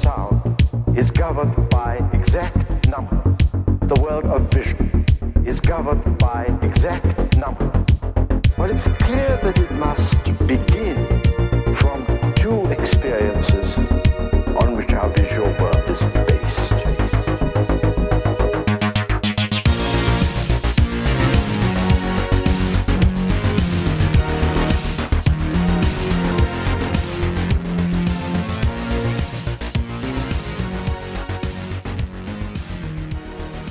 sound is governed by exact numbers. The world of vision is governed by exact numbers. Well, it's clear that it must begin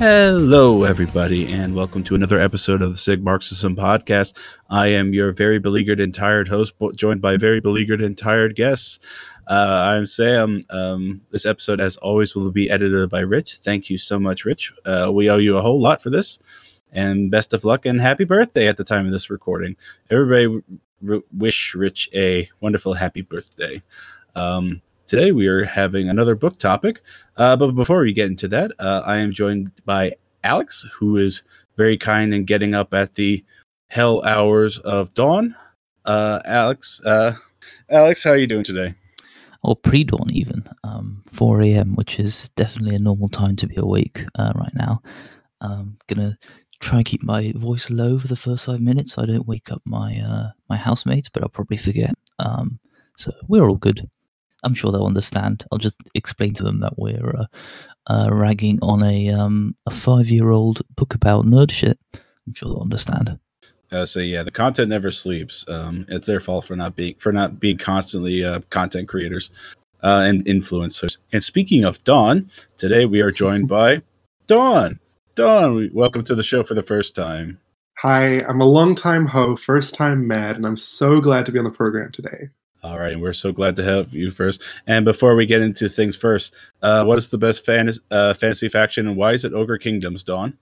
Hello, everybody, and welcome to another episode of the Sigmarxism podcast. I am your very beleaguered and tired host, joined by very beleaguered and tired guests. Uh, I'm Sam. Um, this episode, as always, will be edited by Rich. Thank you so much, Rich. Uh, we owe you a whole lot for this, and best of luck and happy birthday at the time of this recording. Everybody, w- wish Rich a wonderful happy birthday. Um, today, we are having another book topic. Uh, but before we get into that, uh, I am joined by Alex, who is very kind in getting up at the hell hours of dawn. Uh, Alex, uh, Alex, how are you doing today? or pre-dawn even um, 4 a.m which is definitely a normal time to be awake uh, right now i'm gonna try and keep my voice low for the first five minutes so i don't wake up my uh, my housemates but i'll probably forget um, so we're all good i'm sure they'll understand i'll just explain to them that we're uh, uh, ragging on a um, a five-year-old book about nerd shit i'm sure they'll understand Uh, so yeah, the content never sleeps. Um, it's their fault for not being for not being constantly uh, content creators uh, and influencers. And speaking of Dawn, today we are joined by Dawn. Dawn, we- welcome to the show for the first time. Hi, I'm a longtime ho, first time mad, and I'm so glad to be on the program today. All right, we're so glad to have you first. And before we get into things first, uh, what is the best fantasy, uh, fantasy faction, and why is it Ogre Kingdoms, Dawn?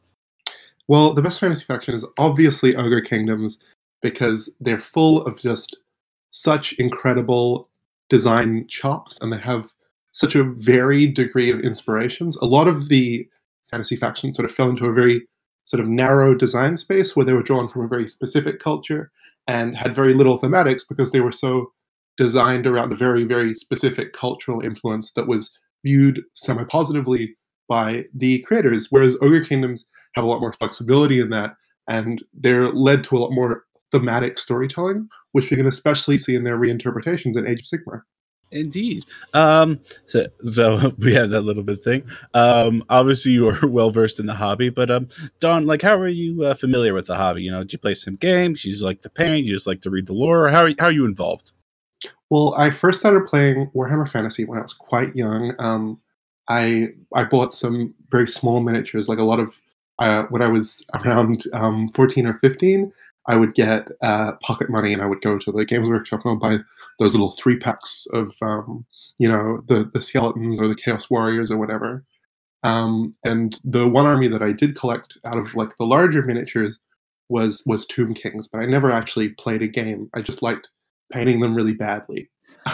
Well, the best fantasy faction is obviously Ogre Kingdoms because they're full of just such incredible design chops and they have such a varied degree of inspirations. A lot of the fantasy factions sort of fell into a very sort of narrow design space where they were drawn from a very specific culture and had very little thematics because they were so designed around a very, very specific cultural influence that was viewed semi positively by the creators. Whereas Ogre Kingdoms have a lot more flexibility in that, and they're led to a lot more thematic storytelling, which we can especially see in their reinterpretations in Age of Sigmar. Indeed. Um, so, so we had that little bit thing. Um, obviously you are well versed in the hobby, but um, Dawn, like, how are you uh, familiar with the hobby? You know, did you play some games? You just like to paint? You just like to read the lore? How are how are you involved? Well, I first started playing Warhammer Fantasy when I was quite young. Um, I I bought some very small miniatures, like a lot of uh, when I was around um, 14 or 15. I would get uh, pocket money and I would go to the Games Workshop and buy those little three packs of um, you know the the skeletons or the Chaos Warriors or whatever. Um, and the one army that I did collect out of like the larger miniatures was was Tomb Kings, but I never actually played a game. I just liked painting them really badly.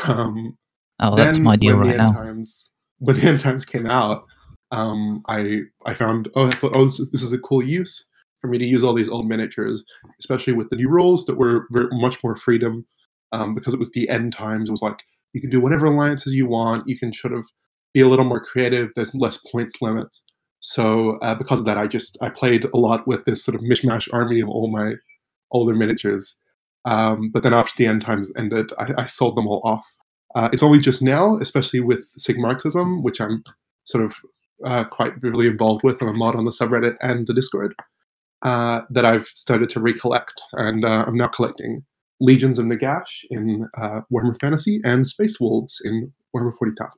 Um, oh that's my deal right now times when the end times came out, um, I I found oh I thought oh this, is- this is a cool use for me to use all these old miniatures, especially with the new rules that were very, much more freedom um, because it was the end times. It was like you can do whatever alliances you want. You can sort of be a little more creative. There's less points limits. So uh, because of that, I just I played a lot with this sort of mishmash army of all my older miniatures. Um, but then after the end times ended, I, I sold them all off. Uh, it's only just now, especially with Sigmarxism, which I'm sort of uh, quite really involved with. I'm a mod on the subreddit and the Discord, uh, that I've started to recollect. And uh, I'm now collecting Legions of Nagash in uh, Warhammer Fantasy and Space Wolves in Warhammer 40,000.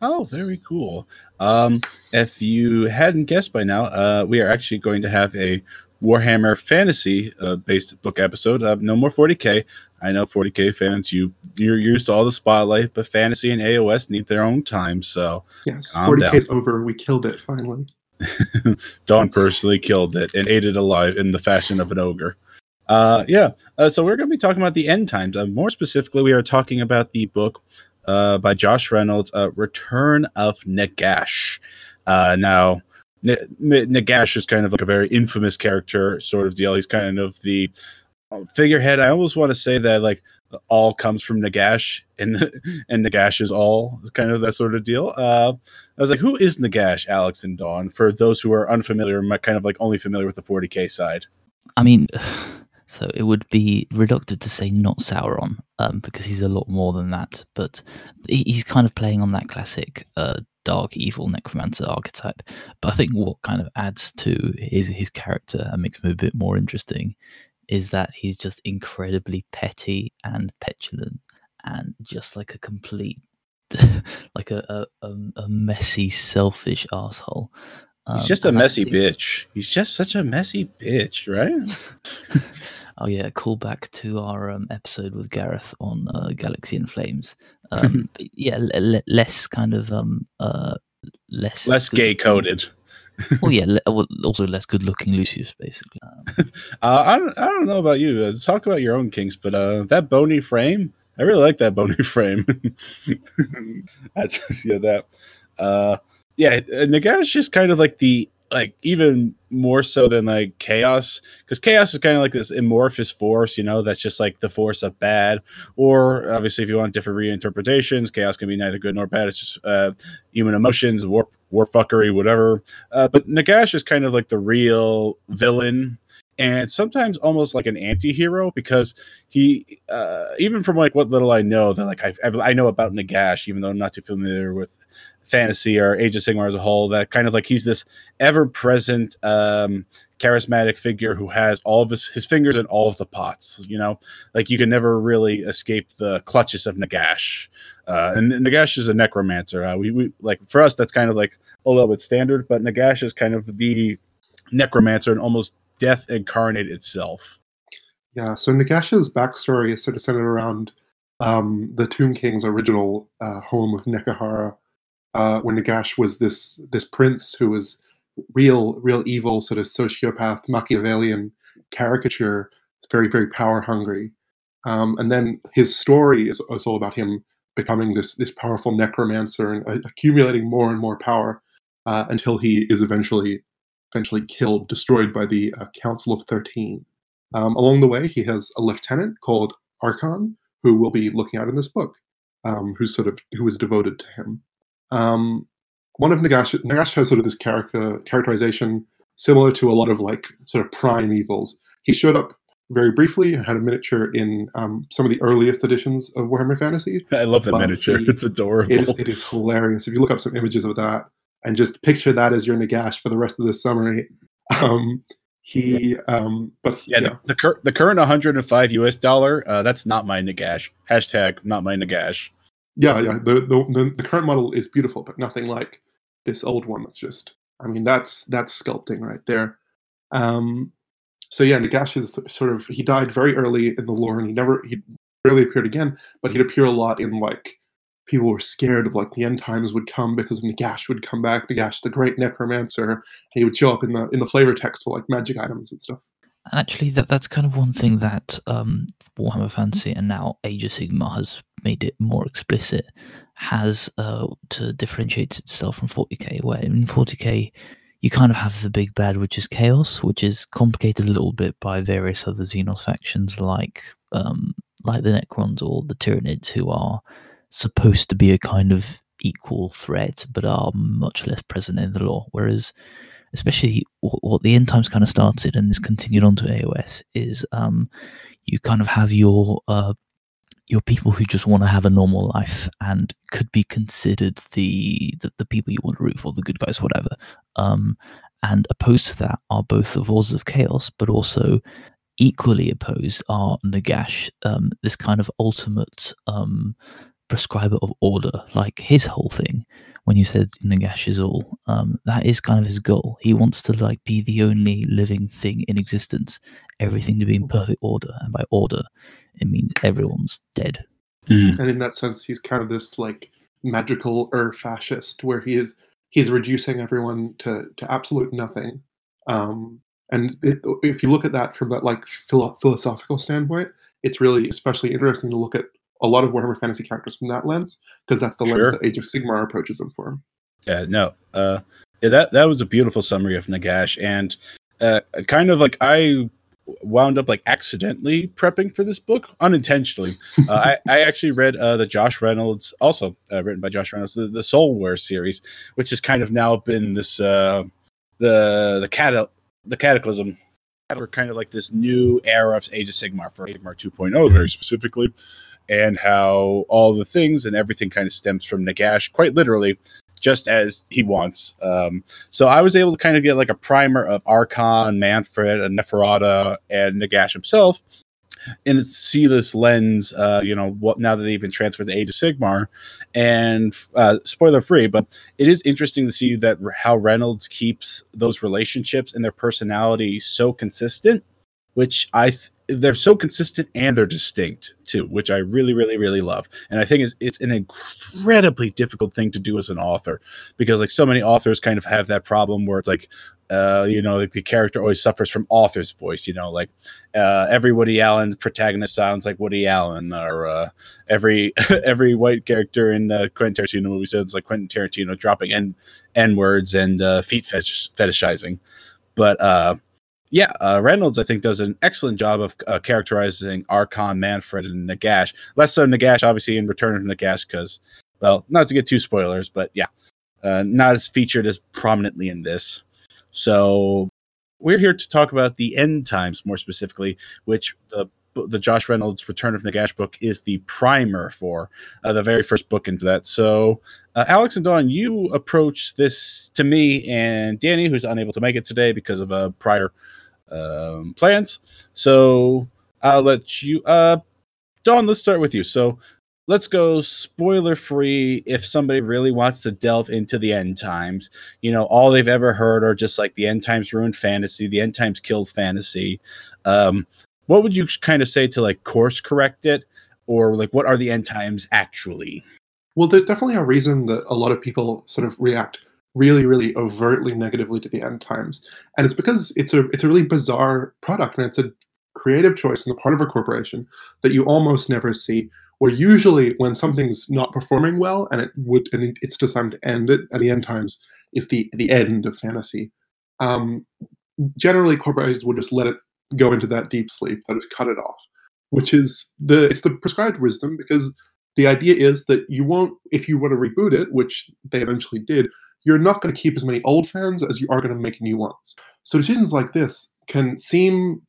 Oh, very cool. Um, if you hadn't guessed by now, uh, we are actually going to have a Warhammer fantasy uh, based book episode. Uh, no more 40k. I know 40k fans, you you're used to all the spotlight, but fantasy and AOS need their own time. So Yes, 40k is over. We killed it finally. Dawn personally killed it and ate it alive in the fashion of an ogre. Uh, yeah. Uh, so we're going to be talking about the end times. Uh, more specifically, we are talking about the book uh, by Josh Reynolds, uh, "Return of Nagash." Uh, now, Nagash is kind of like a very infamous character, sort of deal. He's kind of the uh, figurehead. I almost want to say that like all comes from Nagash, and and Nagash is all kind of that sort of deal. Uh, I was like, who is Nagash, Alex and Dawn? For those who are unfamiliar, kind of like only familiar with the 40k side. I mean, so it would be reductive to say not Sauron, um, because he's a lot more than that. But he's kind of playing on that classic uh, dark evil necromancer archetype. But I think what kind of adds to his his character and makes him a bit more interesting is that he's just incredibly petty and petulant and just like a complete like a, a, um, a messy selfish asshole. Um, he's just a messy bitch. He's just such a messy bitch right oh yeah call back to our um, episode with gareth on uh, galaxy in flames um, yeah l- less kind of um uh less less gay coded well, yeah, also less good-looking Lucius, basically. Um, uh, I don't, I don't know about you. Uh, talk about your own kinks, but uh, that bony frame, I really like that bony frame. That's yeah, that. Uh, yeah, Nagash is kind of like the like even more so than like chaos because chaos is kind of like this amorphous force you know that's just like the force of bad. Or obviously if you want different reinterpretations chaos can be neither good nor bad. It's just uh, human emotions warp war fuckery whatever. Uh, but nagash is kind of like the real villain and sometimes almost like an anti-hero because he uh, even from like what little i know that like I've, i know about nagash even though i'm not too familiar with fantasy or age of sigmar as a whole that kind of like he's this ever-present um, charismatic figure who has all of his, his fingers in all of the pots you know? Like you can never really escape the clutches of nagash. Uh, and nagash is a necromancer. Uh, we, we like for us that's kind of like a little bit standard but nagash is kind of the necromancer and almost death incarnate itself. Yeah, so Nagash's backstory is sort of centered around um, the Tomb King's original uh, home of Nehekhara, uh, when Nagash was this this prince who was real, real evil, sort of sociopath, Machiavellian caricature, very, very power hungry. Um, and then his story is, is, all about him becoming this this powerful necromancer and uh, accumulating more and more power uh, until he is eventually eventually killed, destroyed by the uh, Council of Thirteen. Um, along the way, he has a lieutenant called Arkhan, who we'll be looking at in this book, um, who's sort of who is devoted to him. Um, one of Nagash, Nagash has sort of this character characterization similar to a lot of like sort of prime evils. He showed up very briefly and had a miniature in um, some of the earliest editions of Warhammer Fantasy. I love that miniature; he, it's adorable. It is, it is hilarious. If you look up some images of that, and just picture that as your Nagash for the rest of the summer. Um, he, um, but yeah, yeah. The, the, cur- the current 105 US dollar, uh, that's not my Nagash. Hashtag not my Nagash. Yeah, yeah. The, the the current model is beautiful, but nothing like this old one. That's just, I mean, that's that's sculpting right there. Um, so yeah, Nagash is sort of he died very early in the lore, and he never he rarely appeared again, but he'd appear a lot in like people were scared of like the end times would come because Nagash would come back. Nagash, the great necromancer, and he would show up in the in the flavor text for like magic items and stuff. And Actually, that that's kind of one thing that um, Warhammer Fantasy and now Age of Sigmar has made it more explicit. Has uh, to differentiate itself from 40k, where in 40k you kind of have the big bad, which is chaos, which is complicated a little bit by various other Xenos factions like um, like the Necrons or the Tyranids, who are supposed to be a kind of equal threat, but are much less present in the law. Whereas, especially what the end times kind of started and is continued on to AOS is um, you kind of have your uh, your people who just want to have a normal life and could be considered the, the, the people you want to root for, the good guys, whatever. Um, and opposed to that are both the Forces of Chaos, but also equally opposed are Nagash, um, this kind of ultimate um, prescriber of order. Like his whole thing, when you said Nagash is all, um, that is kind of his goal. He wants to like be the only living thing in existence, everything to be in perfect order, and by order, it means everyone's dead. Mm. And in that sense, he's kind of this like magical ur fascist, where he is he's reducing everyone to to absolute nothing. Um, and it, if you look at that from that like philo- philosophical standpoint, it's really especially interesting to look at a lot of Warhammer Fantasy characters from that lens because that's the lens that Age of Sigmar approaches them from. Yeah, no, uh, yeah, that that was a beautiful summary of Nagash, and uh, kind of like I wound up like accidentally prepping for this book unintentionally. uh, I, I actually read uh, the Josh Reynolds, also uh, written by Josh Reynolds, the, the Soul Wars series, which has kind of now been this uh, the the cat the cataclysm for kind of like this new era of Age of Sigmar for Sigmar 2.0 very specifically, and how all the things and everything kind of stems from Nagash, quite literally, just as he wants. Um, so I was able to kind of get like a primer of Arkhan, Manfred, and Neferata, and Nagash himself, and see this lens. Uh, you know, what now that they've been transferred to Age of Sigmar, and uh, spoiler free, but it is interesting to see that how Reynolds keeps those relationships and their personality so consistent, which I. Th- they're so consistent and they're distinct too, which I really, really, really love. And I think it's it's an incredibly difficult thing to do as an author because like so many authors kind of have that problem where it's like, uh, you know, like the character always suffers from author's voice. You know, like uh, every Woody Allen protagonist sounds like Woody Allen, or uh, every every white character in uh, Quentin Tarantino movie sounds like Quentin Tarantino dropping n n words and uh, feet fetish- fetishizing. But uh, yeah, uh, Reynolds, I think, does an excellent job of uh, characterizing Arkhan, Manfred, and Nagash. Less so Nagash, obviously, in Return of Nagash, because, well, not to get two spoilers, but yeah, uh, not as featured as prominently in this. So we're here to talk about the end times more specifically, which the the Josh Reynolds Return of Nagash book is the primer for uh, the very first book into that. So, uh, Alex and Dawn, you approach this to me and Danny, who's unable to make it today because of a prior um, plans. So, I'll let you. Uh, Dawn, let's start with you. So, let's go spoiler free if somebody really wants to delve into the end times you know all they've ever heard are just like the end times ruined fantasy the end times killed fantasy um, what would you kind of say to like course correct it or like what are the end times actually well there's definitely a reason that a lot of people sort of react really really overtly negatively to the end times. And it's because it's a it's a really bizarre product and it's a creative choice on the part of a corporation that you almost never see where usually when something's not performing well and it would and it's designed to end it at the end times is the the end of fantasy um, generally corporations would just let it go into that deep sleep that would cut it off which is the it's the prescribed wisdom because the idea is that you won't if you want to reboot it which they eventually did you're not going to keep as many old fans as you are going to make new ones so decisions like this can seem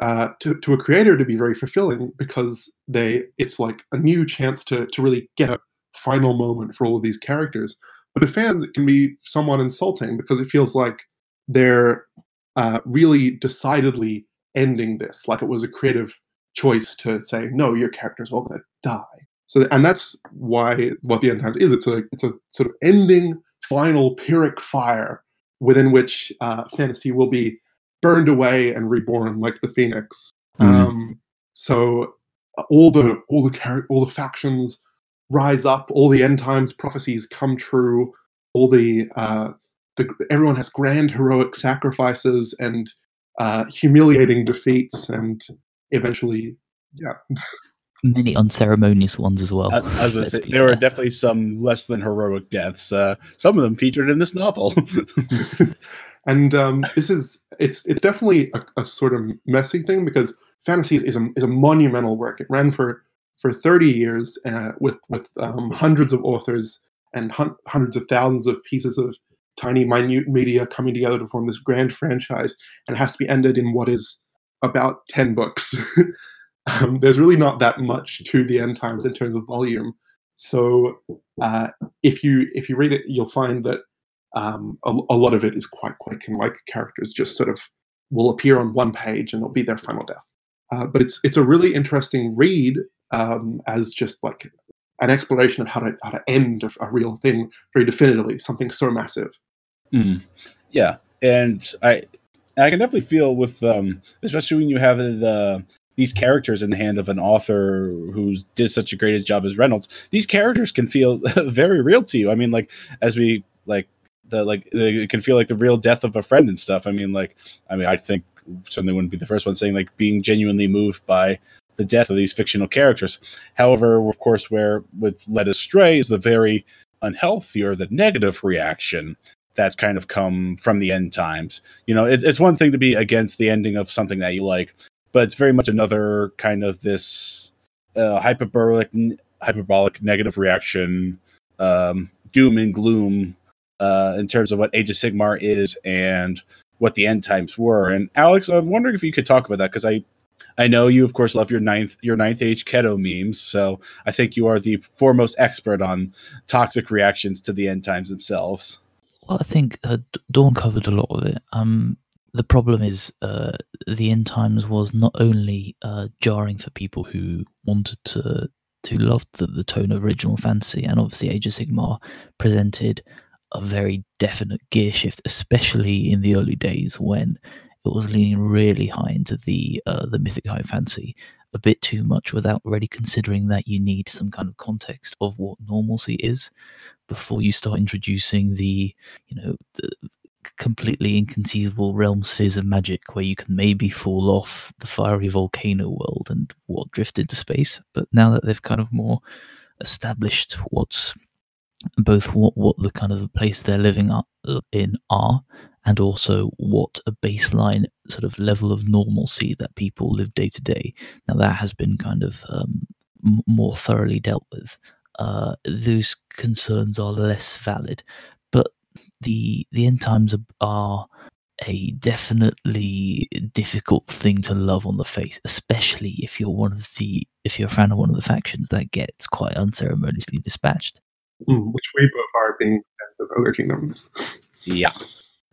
uh, to, to a creator to be very fulfilling because they it's like a new chance to to really get a final moment for all of these characters. But to fans, it can be somewhat insulting because it feels like they're uh, really decidedly ending this, like it was a creative choice to say, no, your character's all going to die. So, and that's why what the end times is. It's a it's a sort of ending, final pyrrhic fire within which uh, fantasy will be burned away and reborn like the phoenix. Mm-hmm. Um, so all the all the char- all the factions rise up, all the end times prophecies come true, all the, uh, the everyone has grand heroic sacrifices and uh, humiliating defeats, and eventually, yeah. Many unceremonious ones as well. I, I was say there were definitely some less than heroic deaths. Uh, some of them featured in this novel. and um, this is it's it's definitely a, a, sort of messy thing because fantasy is a, is a monumental work. It ran for for 30 years uh, with with um, hundreds of authors and hun- hundreds of thousands of pieces of tiny minute media coming together to form this grand franchise and it has to be ended in what is about 10 books um, there's really not that much to the end times in terms of volume so uh, if you if you read it you'll find that um, a, a, lot of it is quite quick and like characters just sort of will appear on one page and it'll be their final death. Uh, but it's it's a really interesting read um, as just like an exploration of how to how to end a, a real thing very definitively, something so massive. Mm. Yeah, and I I can definitely feel with um, especially when you have the these characters in the hand of an author who did such a great job as Reynolds, these characters can feel very real to you. I mean, like as we like the like it can feel like the real death of a friend and stuff. I mean, like I mean, I think certainly wouldn't be the first one saying like being genuinely moved by the death of these fictional characters. However, of course, where what's led astray is the very unhealthy or the negative reaction that's kind of come from the end times. You know, it, it's one thing to be against the ending of something that you like, but it's very much another kind of this uh, hyperbolic, hyperbolic negative reaction, um, doom and gloom uh, in terms of what Age of Sigmar is and what the end times were. And Alex, I'm wondering if you could talk about that because I I know you, of course, love your ninth your ninth age keto memes. So I think you are the foremost expert on toxic reactions to the end times themselves. Well, I think uh, Dawn covered a lot of it. Um, the problem is uh, the end times was not only uh, jarring for people who wanted to to love the, the tone of original fantasy, and obviously Age of Sigmar presented a very definite gear shift, especially in the early days when it was leaning really high into the uh, the mythic high fantasy a bit too much without really considering that you need some kind of context of what normalcy is before you start introducing the you know the completely inconceivable realm spheres of magic where you can maybe fall off the fiery volcano world and what drift into space but now that they've kind of more established what's both what, what the kind of place they're living in are and also what a baseline sort of level of normalcy that people live day to day now that has been kind of um, more thoroughly dealt with uh, those concerns are less valid. But the the end times are, are a definitely difficult thing to love on the face, especially if you're one of the if you're a fan of one of the factions that gets quite unceremoniously dispatched. Mm, which we both are being fans of Ogre Kingdoms. Yeah,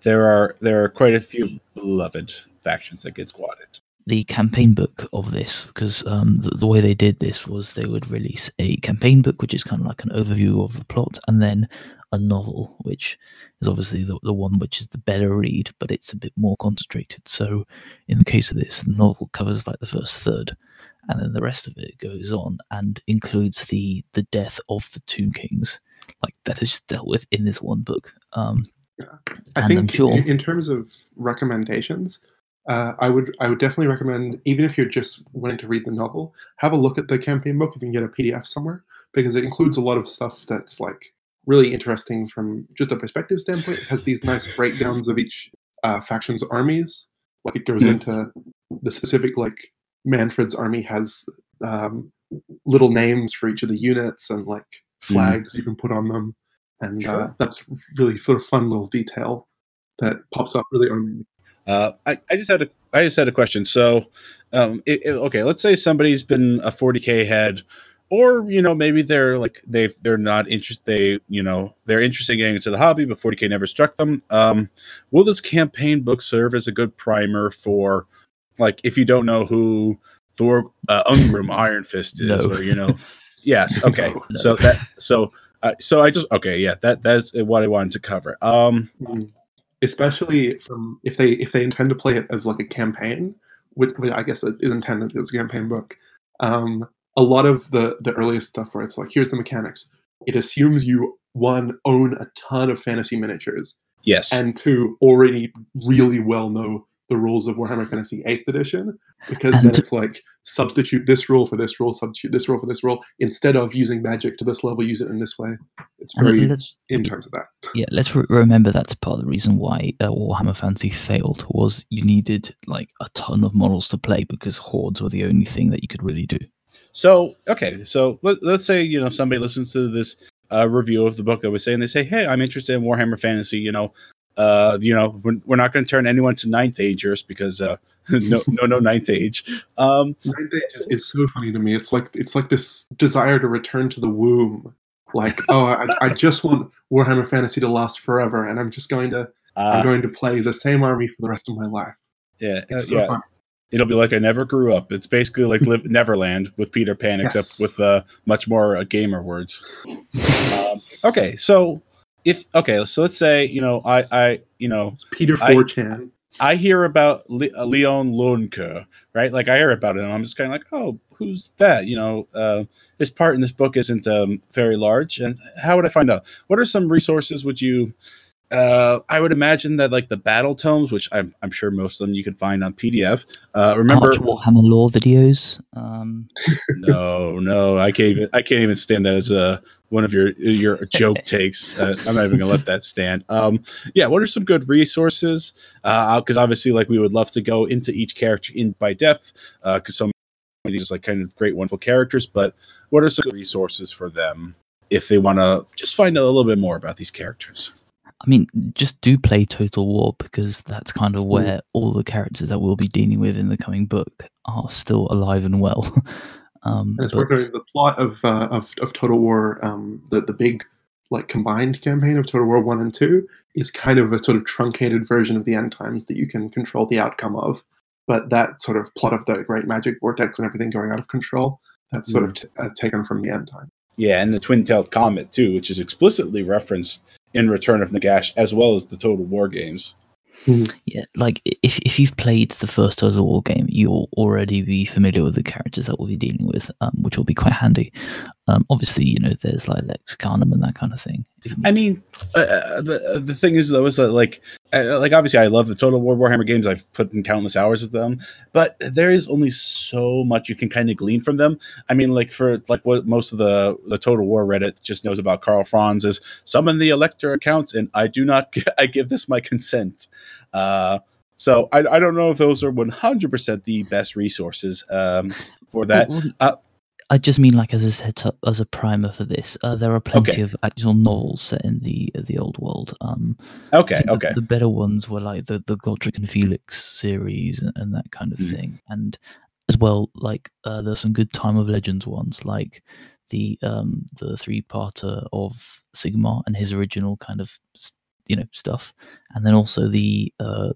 there are there are quite a few beloved factions that get squatted the campaign book of this because um, the, the, way they did this was they would release a campaign book which is kind of like an overview of the plot and then a novel which is obviously the, the one which is the better read but it's a bit more concentrated so in the case of this the novel covers like the first third and then the rest of it goes on and includes the the death of the two kings like that is just dealt with in this one book um, yeah. I think sure, in, in terms of recommendations, uh, I would I would definitely recommend even if you're just wanting to read the novel, have a look at the campaign book if you can get a PDF somewhere because it includes a lot of stuff that's like really interesting from just a perspective standpoint. It has these nice breakdowns of each uh, faction's armies. Like it goes into the specific like Manfred's army has um, little names for each of the units and like hmm. flags mm. you can put on them, and uh, sure. uh, that's really sort of fun little detail that pops up really early uh, I, I just had a I just had a question. So, um, it, it, okay, let's say somebody's been a 40k head, or you know maybe they're like they they're not interested. They you know they're interested in getting into the hobby, but 40k never struck them. Um, will this campaign book serve as a good primer for like if you don't know who Thor uh, Ungrim Iron Fist is, no. or you know, yes, okay, no, no. so that so. Uh, so I just okay, yeah, that that's what I wanted to cover. Um, mm-hmm especially from if they if they intend to play it as like a campaign, which, which I guess it is intended as a campaign book. Um, a lot of the the earliest stuff where it's like here's the mechanics. It assumes you one own a ton of fantasy miniatures, yes, and two already really well know the rules of Warhammer Fantasy 8th edition because and then it's like substitute this rule for this rule, substitute this rule for this rule. Instead of using magic to this level, use it in this way. It's very in terms of that. Yeah, let's re- remember that's part of the reason why uh, Warhammer Fantasy failed was you needed like a ton of models to play because hordes were the only thing that you could really do. So okay, so let, us say you know somebody listens to this uh, review of the book that we say, and they say, "Hey, I'm interested in Warhammer Fantasy. You know, uh, you know, we're, we're not going to turn anyone to ninth agers because uh, no, no, no ninth age. Um, ninth age is, is, so funny to me. It's like it's like this desire to return to the womb. Like, oh, I, I just want Warhammer Fantasy to last forever, and I'm just going to uh, I'm going to play the same army for the rest of my life. Yeah, it's so yeah. Fun. It'll be like I never grew up. It's basically like live, Neverland with Peter Pan, yes. except with uh, much more uh, gamer words. um, okay, so if okay, so let's say you know I I you know it's Peter Forchan. I, I hear about Le- uh, Louen Leoncoeur, right? Like I hear about it, and I'm just kind of like, oh, who's that? You know, uh, his part in this book isn't um, very large, and how would I find out? What are some resources would you uh, I would imagine that like the battle tomes, which I'm, I'm sure most of them you can find on PDF. Uh, remember, Arch Warhammer lore videos. Um, no, no, I can't even I can't even stand that as a one of your your joke takes. Uh, I'm not even gonna let that stand. Um, yeah, what are some good resources? Because obviously, like we would love to go into each character in by depth, because some of these are like kind of great, wonderful characters. But what are some good resources for them if they want to just find out a little bit more about these characters? I mean, just do play Total War because that's kind of where all the characters that we'll be dealing with in the coming book are still alive and well. um, And it's but- worth noting the plot of, uh, of of Total War, um, the the big like combined campaign of Total War One and Two is kind of a sort of truncated version of the End Times that you can control the outcome of. But that sort of plot of the Great Magic Vortex and everything going out of control, that's sort of t- uh, taken from the End Time. Yeah, and the twin-tailed comet too, which is explicitly referenced in Return of Nagash as well as the Total War games. Yeah, like if if you've played the first Total War game, you'll already be familiar with the characters that we'll be dealing with, um, which will be quite handy. Um, obviously, you know, there's like Lexicanum and that kind of thing. I mean, uh, uh, the uh, the thing is though is that like uh, like obviously I love the Total War Warhammer games. I've put in countless hours of them, but there is only so much you can kind of glean from them. I mean, like for like what most of the the Total War Reddit just knows about Karl Franz is summon the Elector Counts, and I do not gi- I give this my consent. Uh, so I, I don't know if those are one hundred percent the best resources um, for that. Uh, I just mean like as a setup, as a primer for this. Uh, there are plenty Okay. of actual novels set in the the old world. Um, I Okay, the- okay. The, better ones were like the the Gotrek and Felix series and, and that kind of Mm. thing, and as well like uh, there's some good Time of Legends ones like the um the three parter of Sigmar and his original kind of you know stuff, and then also the uh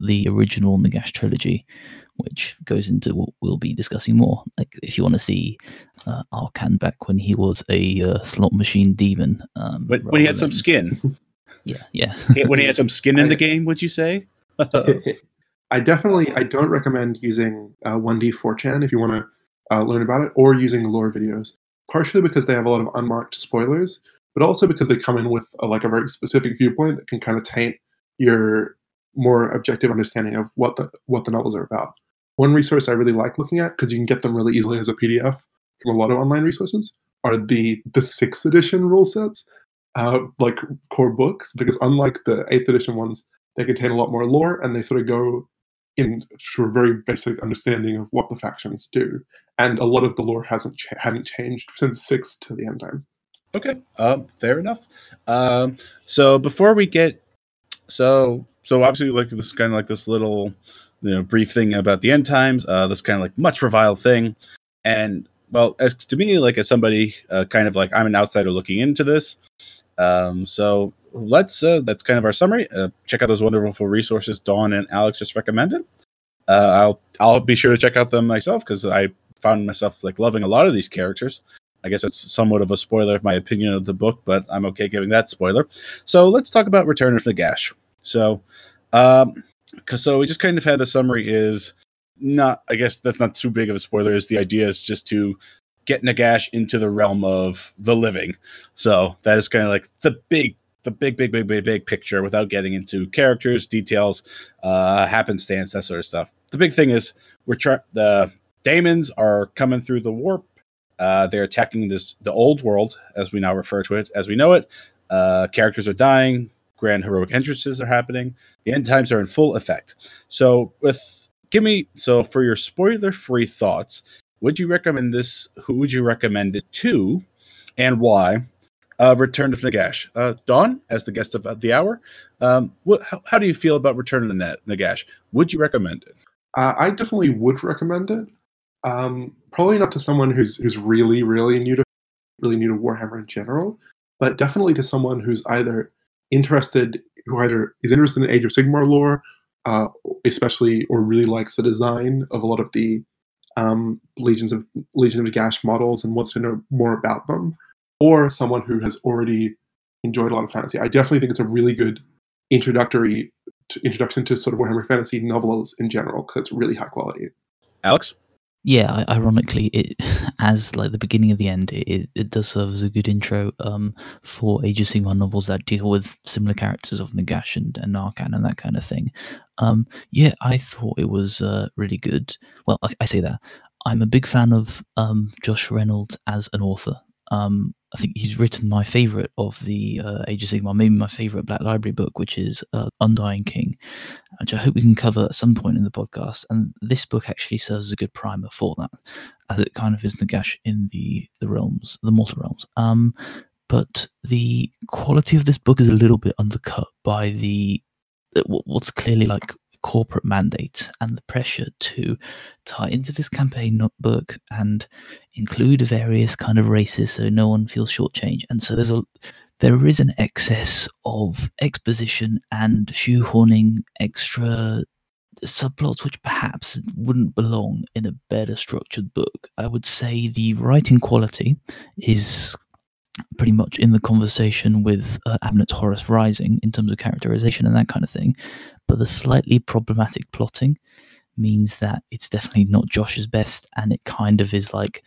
the original Nagash trilogy, which goes into what we'll be discussing more. Like if you want to see uh, Arkhan back when he was a uh, slot machine demon, um, When, when he had rather some skin, yeah, yeah. when he had some skin in the game, would you say? I definitely I don't recommend using uh, 1d4chan if you want to uh, learn about it, or using lore videos. Partially because they have a lot of unmarked spoilers, but also because they come in with a, like a very specific viewpoint that can kind of taint your more objective understanding of what the what the novels are about. One resource I really like looking at because you can get them really easily as a PDF from a lot of online resources are the the sixth edition rule sets, uh, like core books. Because unlike the eighth edition ones, they contain a lot more lore and they sort of go in to a very basic understanding of what the factions do. And a lot of the lore hasn't cha- hadn't changed since six to the end time. Okay, um, fair enough. Um, so before we get, so so obviously like this kind of like this little, you know, brief thing about the end times. Uh, this kind of like much reviled thing, and well, as to me, like as somebody, uh, kind of like I'm an outsider looking into this. Um, so let's uh, that's kind of our summary. Uh, check out those wonderful resources Dawn and Alex just recommended. Uh, I'll I'll be sure to check out them myself because I found myself like loving a lot of these characters. I guess it's somewhat of a spoiler of my opinion of the book, but I'm okay giving that spoiler. So let's talk about Return of Nagash. So, um, cause so we just kind of had the summary is not, I guess that's not too big of a spoiler. Is the idea is just to get Nagash into the realm of the living. So that is kind of like the big, the big, big, big, big, big picture without getting into characters, details, uh, happenstance, that sort of stuff. The big thing is we're trying the Daemons are coming through the warp uh, they're attacking this the old world, as we now refer to it, as we know it. Uh, characters are dying. Grand heroic entrances are happening. The end times are in full effect. So, with give me so for your spoiler-free thoughts, would you recommend this? Who would you recommend it to, and why? Uh, Return of Nagash. Uh, Dawn, as the guest of the hour, um, what, how, how do you feel about Return of the Nagash? Would you recommend it? Uh, I definitely would recommend it. Um, probably not to someone who's who's really really new to really new to Warhammer in general, but definitely to someone who's either interested who either is interested in Age of Sigmar lore, uh, especially or really likes the design of a lot of the um, Legions of Legion of Gash models and wants to know more about them, or someone who has already enjoyed a lot of fantasy. I definitely think it's a really good introductory to, introduction to sort of Warhammer Fantasy novels in general because it's really high quality. Alex? Yeah, ironically, it as like the beginning of the end, it, it, does serve as a good intro um, for Age of Sigmar novels that deal with similar characters of Nagash and, and Arkhan and that kind of thing. Um, yeah, I thought it was uh, really good. Well, I, I say that I'm a big fan of um, Josh Reynolds as an author. Um, I think he's written my favorite of the uh, Age of Sigmar, maybe my favorite Black Library book, which is uh, Undying King, which I hope we can cover at some point in the podcast. And this book actually serves as a good primer for that, as it kind of is Nagash in the the realms, the mortal realms. Um, but the quality of this book is a little bit undercut by the uh, what's clearly like corporate mandate and the pressure to tie into this campaign book and include various kind of races so no one feels shortchanged. And so there's a there is an excess of exposition and shoehorning extra subplots which perhaps wouldn't belong in a better structured book. I would say the writing quality is pretty much in the conversation with uh, Abnett's Horus Rising in terms of characterization and that kind of thing. But the slightly problematic plotting means that it's definitely not Josh's best, and it kind of is like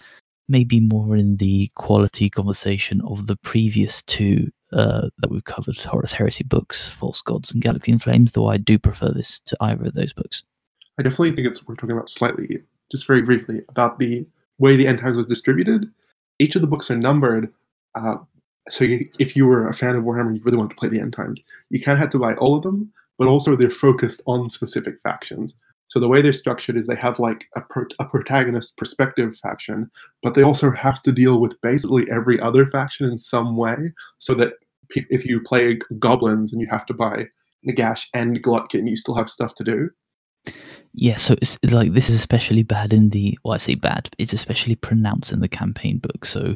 maybe more in the quality conversation of the previous two uh, that we've covered Horus Heresy books, False Gods, and Galaxy in Flames, though I do prefer this to either of those books. I definitely think it's worth talking about slightly, just very briefly, about the way the End Times was distributed. Each of the books are numbered. Uh, so you, if you were a fan of Warhammer and you really wanted to play the End Times, you kind of had to buy all of them, but also they're focused on specific factions. So the way they're structured is they have like a, pro- a protagonist perspective faction, but they also have to deal with basically every other faction in some way. So that pe- if you play goblins and you have to buy Nagash and Glottkin, you still have stuff to do. Yeah, so it's like this is especially bad in the well, I say bad. It's especially pronounced in the campaign book. So,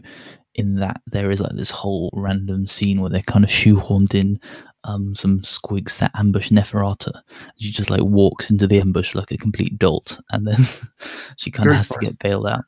in that there is like this whole random scene where they're kind of shoehorned in um, some squigs that ambush Neferata. She just like walks into the ambush like a complete dolt, and then she kind of Very has to get bailed out.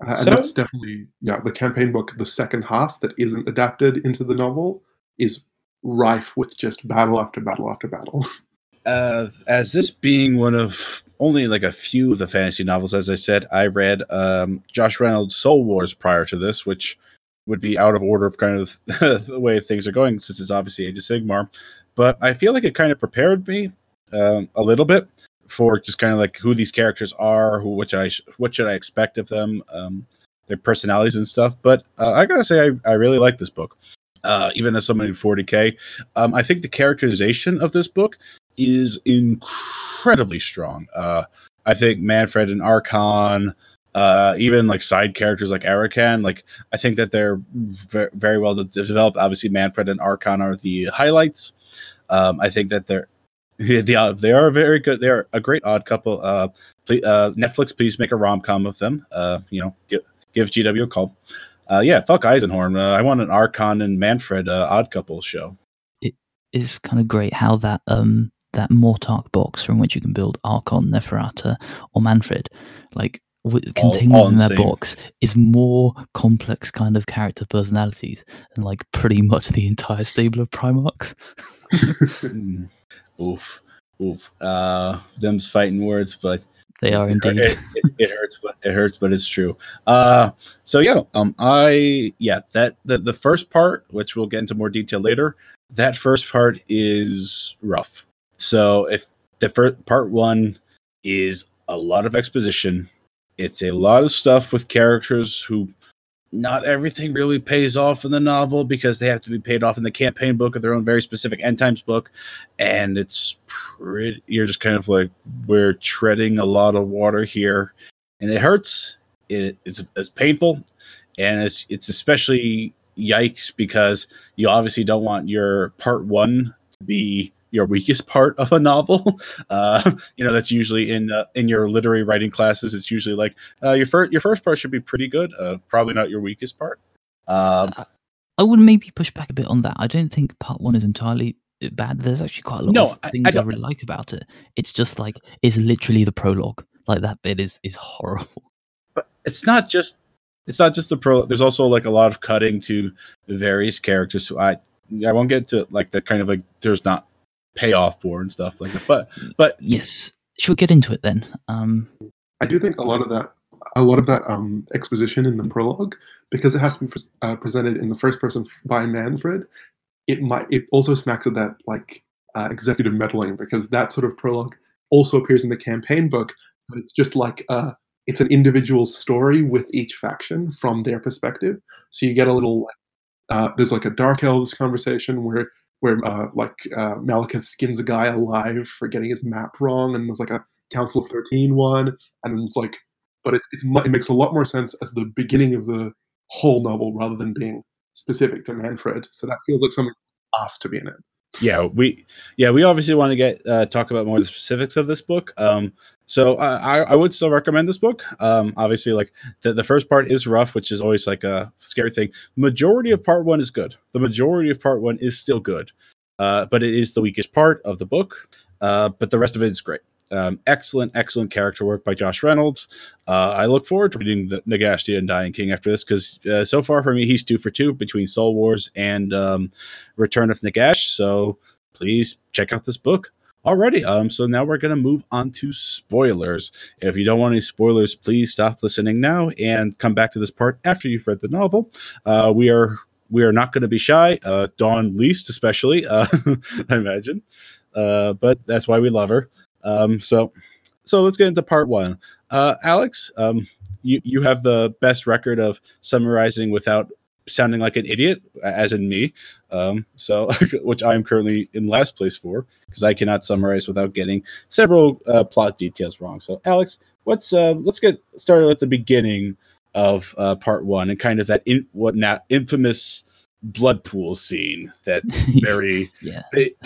Uh, and So- that's definitely yeah the campaign book the second half that isn't adapted into the novel is rife with just battle after battle after battle uh, as this being one of only like a few of the fantasy novels, as I said, I read um, Josh Reynolds' Soul Wars prior to this, which would be out of order of kind of the way things are going, since it's obviously Age of Sigmar. But I feel like it kind of prepared me um, a little bit for just kind of like who these characters are, who which I sh- what should I expect of them, um, their personalities and stuff. But uh, I gotta say, I, I really like this book. Uh, even as someone in 40k, um, I think the characterization of this book is incredibly strong. Uh, I think Manfred and Arkhan, uh, even like side characters like Arakan, like I think that they're ve- very well de- developed. Obviously, Manfred and Arkhan are the highlights. Um, I think that they're they are, they are very good. They are a great odd couple. Uh, please, uh, Netflix, please make a rom com of them. Uh, you know, give, give GW a call. Uh, yeah, fuck Eisenhorn. Uh, I want an Arkhan and Manfred uh, odd couple show. It's kind of great how that um that Mortarch box from which you can build Arkhan, Neferata, or Manfred, like w- contained all in that box is more complex kind of character personalities than like pretty much the entire stable of Primarchs. Oof, oof. Uh, them's fighting words, but They are indeed. It, it, it hurts, but it hurts, but it's true. Uh, so yeah, um, I yeah that the the first part, which we'll get into more detail later, that first part is rough. So if the first part one is a lot of exposition, it's a lot of stuff with characters who not everything really pays off in the novel because they have to be paid off in the campaign book of their own very specific end times book. And it's pretty you're just kind of like we're treading a lot of water here. And it hurts. It, it's, it's painful. And it's it's especially yikes because you obviously don't want your part one to be your weakest part of a novel uh you know that's usually in uh, in your literary writing classes it's usually like uh, your first your first part should be pretty good uh, probably not your weakest part um I- I would maybe push back a bit on that. I don't think part one is entirely uh, bad. There's actually quite a lot No, of I- I things I, really like about it. It's just like it's literally the prologue. Like that bit is is horrible. but it's not just it's not just the pro there's also like a lot of cutting to various characters who i i won't get to like that kind of like there's not payoff for and stuff like that but but Yes. Should we get into it then? Um, i do think a lot of that a lot of that um, exposition in the prologue, because it has to be pre- uh, presented in the first person by Manfred, it might it also smacks of that like uh, executive meddling because that sort of prologue also appears in the campaign book, but it's just like uh, it's an individual story with each faction from their perspective. So you get a little uh, there's like a dark elves conversation where where uh, like uh, Malekith skins a guy alive for getting his map wrong, and there's like a Council of 13 one, and it's like, but it's, it's it makes a lot more sense as the beginning of the whole novel rather than being specific to Manfred. So that feels like something asked to be in it. Yeah, we yeah we obviously want to get uh, talk about more the specifics of this book. Um, so uh, I I would still recommend this book. Um, obviously, like the the first part is rough, which is always like a scary thing. Majority of part one is good. The majority of part one is still good, uh, but it is the weakest part of the book. Uh, but the rest of it is great. Um, excellent, excellent character work by Josh Reynolds. Uh, I look forward to reading the Nagash the Undying King after this because uh, so far for me, he's two for two between Soul Wars and um, Return of Nagash. So please check out this book. Alrighty, um, so now we're gonna move on to spoilers. If you don't want any spoilers, please stop listening now and come back to this part after you've read the novel. Uh, we are we are not going to be shy, uh, Dawn least especially, uh, I imagine. Uh, but that's why we love her. Um, so, so let's get into part one. Uh, Alex, um, you you have the best record of summarizing without sounding like an idiot, as in me. Um, so, which I am currently in last place for because I cannot summarize without getting several uh, plot details wrong. So, Alex, let's uh, let's get started at the beginning of uh, part one and kind of that in, what now infamous blood pool scene that very yeah.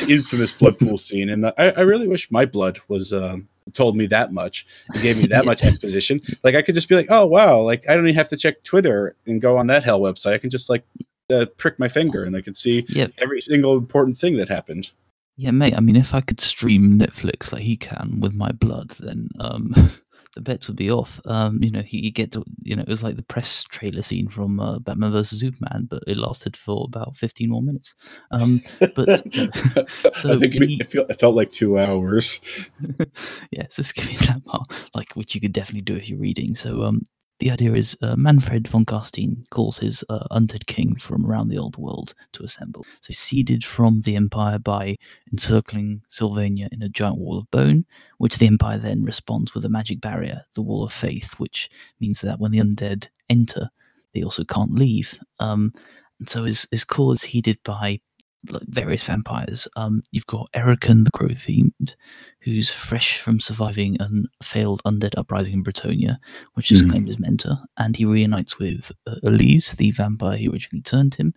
infamous blood pool scene and the, I, I, really wish my blood was um, told me that much. And gave me that much exposition. Like i could just be like oh wow like i don't even have to check twitter and go on that hell website. I can just like uh, prick my finger and i can see yep. every single important thing that happened. Yeah mate i mean if i could stream netflix like he can with my blood then um the bets would be off. Um, you know, he, he get to, you know, it was like the press trailer scene from uh, Batman vs Superman, but it lasted for about fifteen more minutes. Um, but so I think it, felt, it, felt, like two hours. yeah, so just give me that part, like which you could definitely do if you're reading. So, um, the idea is uh, Manfred von Carstein calls his uh, undead king from around the old world to assemble. So seeded from the Empire by encircling Sylvania in a giant wall of bone, which the Empire then responds with a magic barrier, the Wall of Faith, which means that when the undead enter, they also can't leave. Um, and so his, his call is heeded by various vampires. Um, you've got Erikhan the Crow themed, who's fresh from surviving a failed undead uprising in Bretonnia, which is mm. claimed his mentor, and he reunites with uh, Elise, the vampire who originally turned him.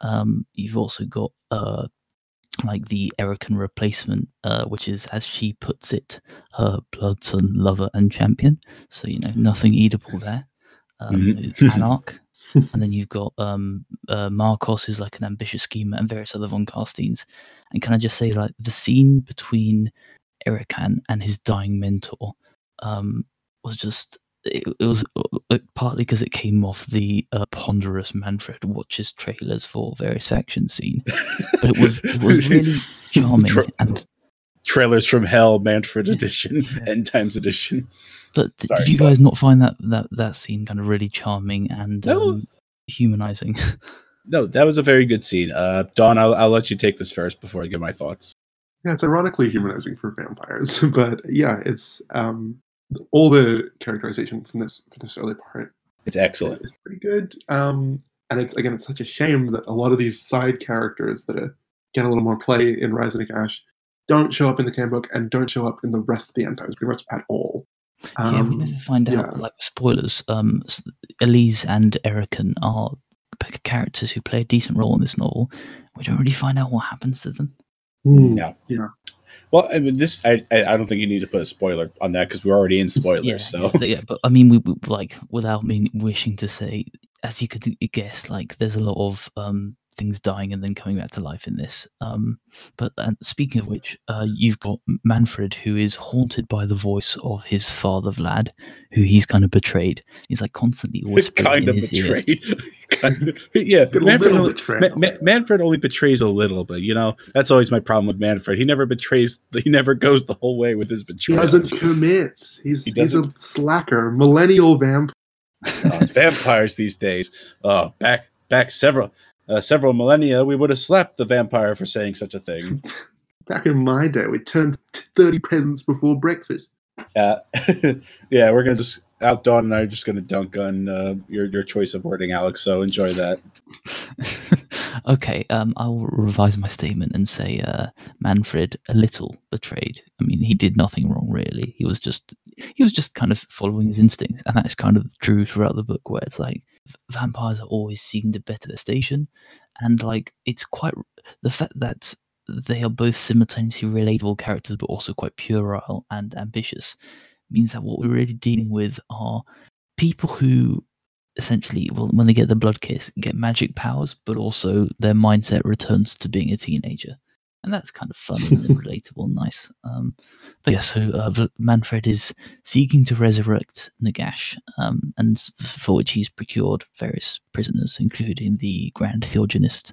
Um, you've also got uh, like the Erikhan replacement, uh, which is, as she puts it, her blood son, lover, and champion. So you know, nothing eatable there. Um, mm-hmm. Anark, and then you've got um, uh, Markos, who's like an ambitious schemer, and various other von Carsteins. And can I just say, like the scene between Erikhan and his dying mentor um, was just it, it was uh, partly because it came off the uh, ponderous Manfred watches trailers for various factions scene, but it was it was really charming Tra- and trailers from hell Manfred edition, yeah. end times edition. But Sorry, did you guys not find that that that scene kind of really charming and no. um, humanizing? no, that was a very good scene. Uh, Dawn, I'll, I'll let you take this first before I give my thoughts. Yeah, it's ironically humanizing for vampires, but yeah, it's um, all the characterization from this from this early part. It's excellent. It's, pretty good. Um, and it's again, it's such a shame that a lot of these side characters that are, get a little more play in Rise of Nagash don't show up in the campaign book and don't show up in the rest of the end times pretty much at all. Um, yeah, we never find out yeah. like spoilers. Um, Elise and Erikhan are characters who play a decent role in this novel. We don't really find out what happens to them. Mm, yeah, yeah. Well, I mean, this I I don't think you need to put a spoiler on that because we're already in spoilers. yeah, so yeah, yeah, but I mean, we, we like without me wishing to say, as you could guess, like there's a lot of um things dying and then coming back to life in this. Um, but speaking of which, uh, you've got Manfred who is haunted by the voice of his father Vlad, who he's kind of betrayed. He's like constantly whispering kind in of his betrayed. ear. yeah, Get a Manfred only. Ma- Ma- Manfred only betrays a little, but you know that's always my problem with Manfred. He never betrays. He never goes the whole way with his betrayal. He betrayal. doesn't commit. He's He he's a slacker, millennial vampire. Uh, vampires these days. Oh, back back several uh, several millennia, we would have slapped the vampire for saying such a thing. Back in my day, we turned thirty peasants before breakfast. Uh, yeah, we're gonna just out Dawn and I are just gonna dunk on uh, your your choice of wording, Alex. So enjoy that. okay, um, I will revise my statement and say uh, Manfred a little betrayed. I mean, he did nothing wrong really. He was just he was just kind of following his instincts, and that is kind of true throughout the book, where it's like v- vampires are always seeking to better their station, and like it's quite the fact that they are both simultaneously relatable characters, but also quite puerile and ambitious, means that what we're really dealing with are people who essentially, well, when they get the blood kiss, get magic powers, but also their mindset returns to being a teenager, and that's kind of fun and relatable, and nice. Um, but yeah, so uh, Manfred is seeking to resurrect Nagash, um, and for which he's procured various prisoners, including the Grand Theogonist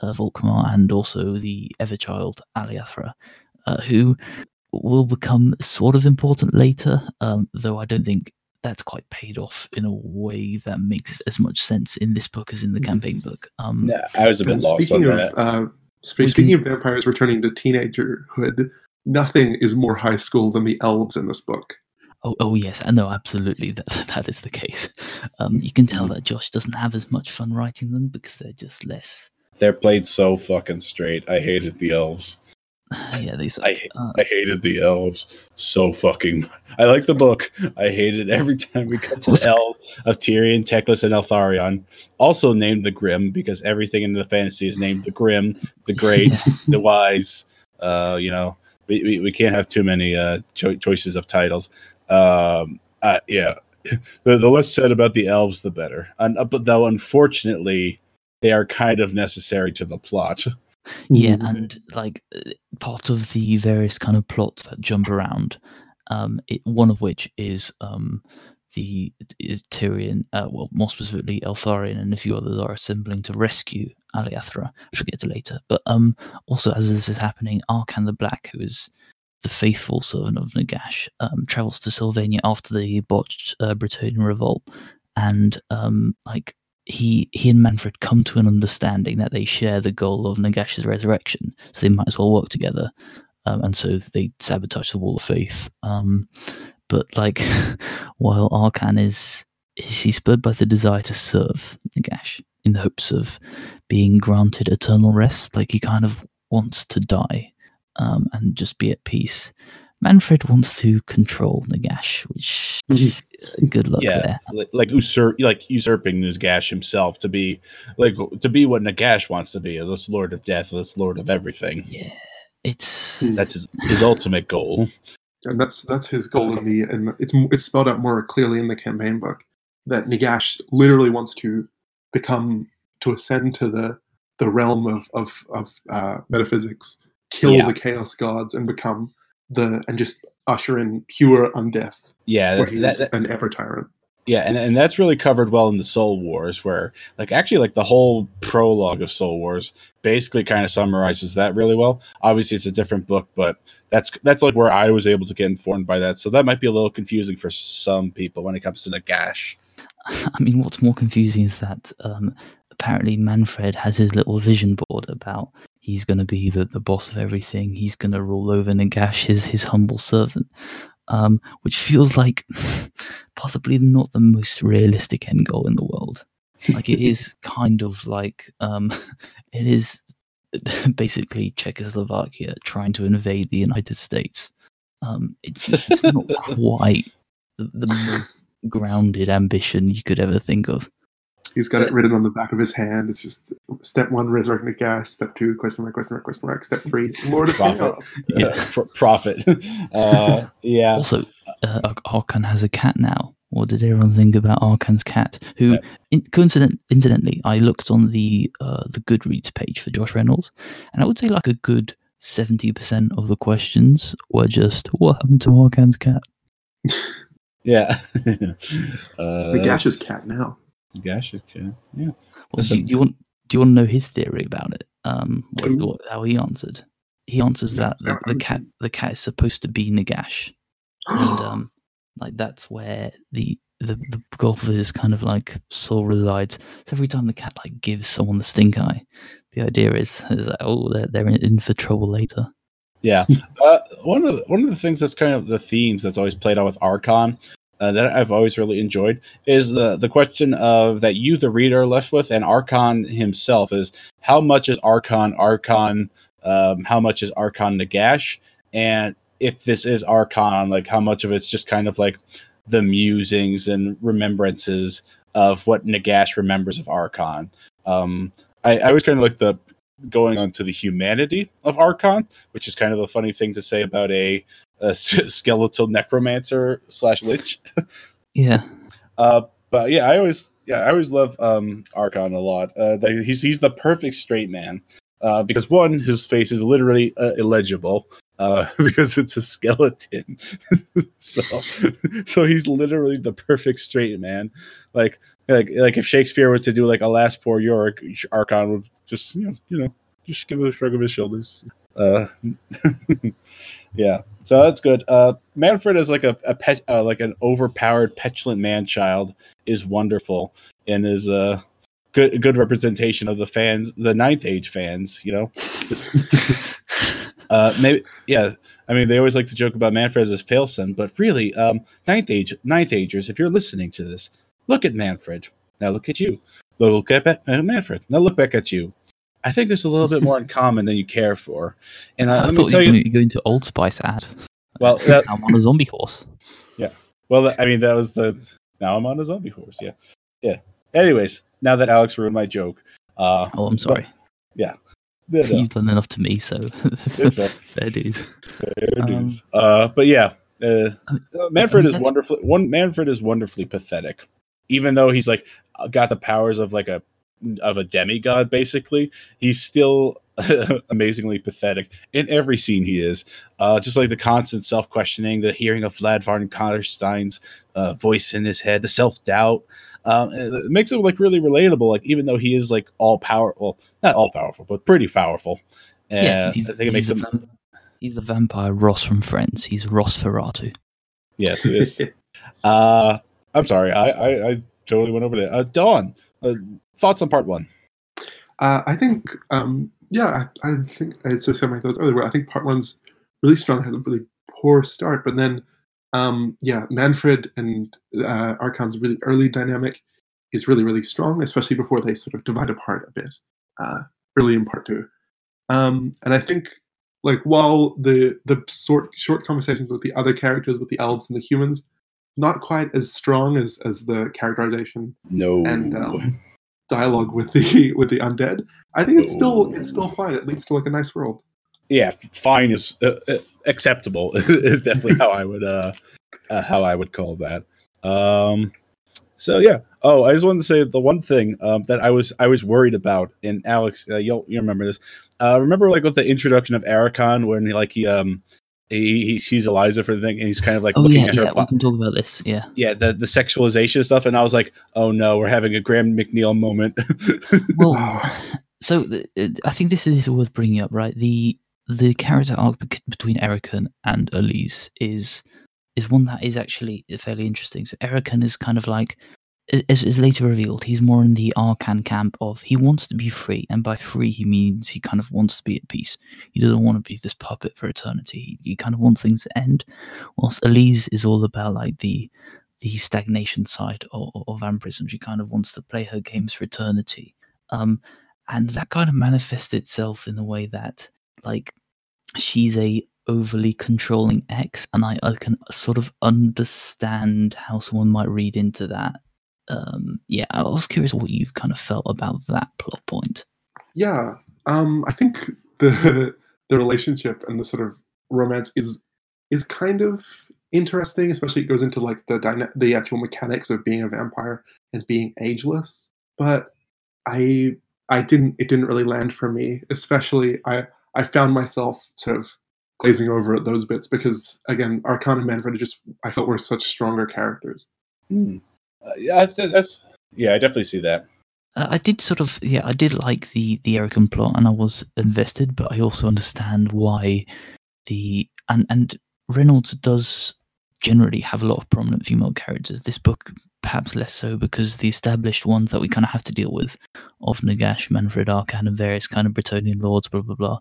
uh, Volkmar and also the Everchild Aliathra, uh, who will become sort of important later, um, though I don't think that's quite paid off in a way that makes as much sense in this book as in the Mhm. campaign book. Um, Yeah, I was a bit lost on speaking of that. uh, spe- We speaking of vampires returning to teenagerhood, nothing is more high school than the elves in this book. Oh, oh yes, I know absolutely that that is the case. Um, you can tell that Josh doesn't have as much fun writing them because they're just less. They're played so fucking straight. I hated the elves. Yeah, they suck. I Uh, I hated the elves so fucking. much. I like the book. I hated every time we cut to the elves of Tyrion, Teclis, and Eltharion. Also named the Grim because everything in the fantasy is named the Grim, the Great, the Wise. Uh, you know, we, we, we can't have too many uh cho- choices of titles. Um, uh, yeah, the the less said about the elves, the better. And uh, but though, unfortunately, they are kind of necessary to the plot. Yeah, Mhm. and like part of the various kind of plots that jump around, um, it, one of which is um, the is Tyrion, uh, well, more specifically Eltharion and a few others are assembling to rescue Aliathra, which we'll get to later. But um, also as this is happening, Arkhan the Black, who is the faithful servant of Nagash, um, travels to Sylvania after the botched uh, Bretonnian revolt, and um, like he he and Manfred come to an understanding that they share the goal of Nagash's resurrection, so they might as well work together. Um, and so they sabotage the Wall of Faith. Um, but like, while Arkhan is is he spurred by the desire to serve Nagash in the hopes of being granted eternal rest, like he kind of wants to die um, and just be at peace. Manfred wants to control Nagash, which Mhm. uh, good luck yeah, there. li- like usurp, like usurping Nagash himself to be like to be what Nagash wants to be, this Lord of Death, this Lord of Everything. Yeah, it's That's his, his ultimate goal. and that's that's his goal in the and it's it's spelled out more clearly in the campaign book that Nagash literally wants to become to ascend to the the realm of of of uh, metaphysics, kill Yeah. the chaos gods, and become the and just usher in pure undeath, Yeah, where that, that- an ever tyrant. yeah, and, and that's really covered well in the Soul Wars, where like actually like the whole prologue of Soul Wars basically kind of summarizes that really well. Obviously, it's a different book, but that's that's like where I was able to get informed by that. So that might be a little confusing for some people when it comes to Nagash. I mean, what's more confusing is that um, apparently Manfred has his little vision board about he's going to be the, the boss of everything. He's going to rule over Nagash, his his humble servant, um, which feels like possibly not the most realistic end goal in the world. Like it is kind of like um, it is basically Czechoslovakia trying to invade the United States. Um, it's, it's not quite the, the most grounded ambition you could ever think of. He's got it written on the back of his hand. It's just step one, resurrect Nagash. Step two, question mark, question mark, question mark. Step three, Lord of Prophet. Chaos. Yeah. Uh, pro- profit. uh, yeah. Also, uh, Arkhan has a cat now. What did everyone think about Arkhan's cat? Who, Yeah. in, coincident, incidentally, I looked on the uh, the Goodreads page for Josh Reynolds, and I would say like a good seventy percent of the questions were just "What happened to Arkhan's cat?" Yeah. uh, It's Nagash's that's- cat now. Nagash, okay, yeah. Well, do, Listen. you- do you want do you want to know his theory about it? Um, what, what, how he answered. He answers Yeah, that the, the cat the cat is supposed to be Nagash, and um, like that's where the the the goal for this kind of like soul resides. So every time the cat like gives someone the stink eye, the idea is, is that, oh they're they're in, in for trouble later. Yeah. Uh, one of the, one of the things that's kind of the themes that's always played out with Arkhan uh, that I've always really enjoyed is the the question of that you the reader are left with and Arkhan himself is how much is Arkhan Arkhan um, how much is Arkhan Nagash and if this is Arkhan like how much of it's just kind of like the musings and remembrances of what Nagash remembers of Arkhan. Um, I, I always kind of like the going on to the humanity of Arkhan, which is kind of a funny thing to say about a, a skeletal necromancer slash lich. Yeah, Uh, but yeah, I always yeah I always love um, Arkhan a lot. Uh, he's he's the perfect straight man uh, because one his face is literally uh, illegible. Uh, because it's a skeleton, so so he's literally the perfect straight man. Like like like if Shakespeare were to do like a last poor York, Arkhan would just you know you know just give a shrug of his shoulders. Uh, yeah, so that's good. Uh, Manfred is like a, a pet, uh, like an overpowered, petulant man child is wonderful and is a good good representation of the fans, the ninth age fans. You know, uh, maybe yeah. I mean, they always like to joke about Manfred as a fail son, but really, um, ninth age, ninth agers, if you're listening to this, look at Manfred. Now look at you. Look at uh, Manfred. Now look back at you. I think there's a little bit more in common than you care for. And uh, I let me thought tell you were you, going to Old Spice ad. well, that, I'm on a zombie horse. Yeah. Well, I mean, that was the. Now I'm on a zombie horse. Yeah, yeah. Anyways, now that Alex ruined my joke, uh, Oh, I'm sorry. no, no, You've done enough to me, so it's fair. fair dues. Fair Um, dues. uh, but yeah, uh, uh, Manfred is wonderfully one. Manfred is wonderfully pathetic, even though he's like got the powers of like a of a demigod. Basically, he's still amazingly pathetic in every scene he is. Uh, just like the constant self questioning, the hearing of Vlad von Carstein's uh, voice in his head, the self doubt. Um, it makes him like really relatable. Like even though he is like all powerful, not all powerful, but pretty powerful. And yeah, he's, I think it makes the him. vamp- he's the vampire Ross from Friends. He's Ross Ferratu. Yes, it is. Uh, I'm sorry, I, I, I totally went over there. Uh, Dawn, uh, thoughts on part one? Uh, I think, um, yeah, I, I think I sort of said my thoughts earlier. I think part one's really strong, has a really poor start, but then, um, yeah, Manfred and uh, Arkhan's really early dynamic is really, really strong, especially before they sort of divide apart a bit, uh, early in part two. Um, and I think, like, while the the sort short conversations with the other characters, with the elves and the humans, not quite as strong as as the characterization No. and um, dialogue with the with the undead. I think it's still it's still fine. It leads to like a nice world. yeah, fine is uh, uh, acceptable. is definitely how I would uh, uh, how I would call that. Um, so yeah. Oh, I just wanted to say the one thing um, that I was I was worried about, and Alex, uh, you'll you remember this. Uh, remember like with the introduction of Erikhan, when he, like he um he, he sees Eliza for the thing, and he's kind of like Oh looking yeah, at her. yeah. bo- We can talk about this. Yeah. yeah, the the sexualization stuff, and I was like, oh no, we're having a Graham McNeill moment. Well, so th- uh, I think this is worth bringing up, right? The the character arc between Erikhan and Elise is is one that is actually fairly interesting. So Erikhan is kind of like, as is later revealed, he's more in the Arkhan camp of he wants to be free, and by free he means he kind of wants to be at peace. He doesn't want to be this puppet for eternity. He, he kind of wants things to end. Whilst Elise is all about like the the stagnation side of, of vampirism. She kind of wants to play her games for eternity. Um, and that kind of manifests itself in the way that like she's a overly controlling ex and I, I can sort of understand how someone might read into that um yeah i was curious what you've kind of felt about that plot point Yeah, um, I think the the relationship and the sort of romance is is kind of interesting. Especially it goes into like the dyna- the actual mechanics of being a vampire and being ageless. But I I didn't it didn't really land for me. Especially I I found myself sort of glazing over at those bits because again, Arkhan and Manfred just I felt were such stronger characters. Hmm. Uh, yeah, that's Yeah, I definitely see that. Uh, I did sort of, yeah, I did like the the Erikhan plot, and I was invested, but I also understand why the and and Reynolds does generally have a lot of prominent female characters. This book perhaps less so because the established ones that we kind of have to deal with of Nagash, Manfred, Arkhan, and various kind of Bretonnian lords, blah blah blah,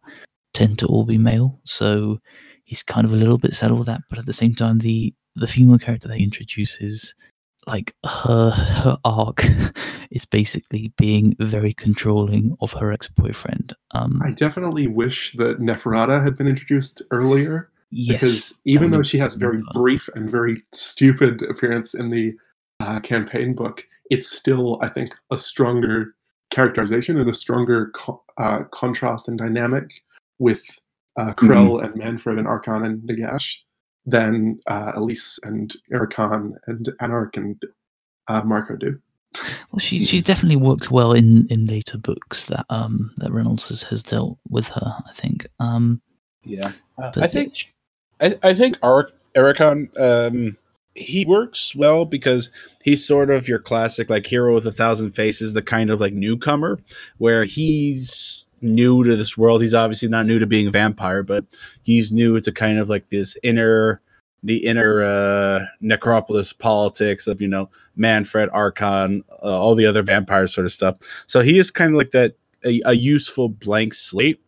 tend to all be male. So he's kind of a little bit settled with that, but at the same time, the the female character they introduce is like her her arc is basically being very controlling of her ex boyfriend. Um, I definitely wish that Neferata had been introduced earlier. yes, because even though she has a very brief and very stupid appearance in the uh, campaign book, it's still, I think, a stronger characterization and a stronger co- uh, contrast and dynamic with uh, Krell and Manfred and Arkhan and Nagash than uh, Elise and Erikhan and Anark and uh, Marco do. Well, she she definitely works well in in later books that um that Reynolds has, has dealt with her. I think. Um, Yeah, uh, I think I, I think Ar- Erikhan um he works well because he's sort of your classic like hero with a thousand faces, the kind of like newcomer where he's new to this world. He's obviously not new to being a vampire, but he's new to kind of like this inner the inner uh necropolis politics of you know manfred Arkhan uh, all the other vampires sort of stuff so he is kind of like that a, a useful blank slate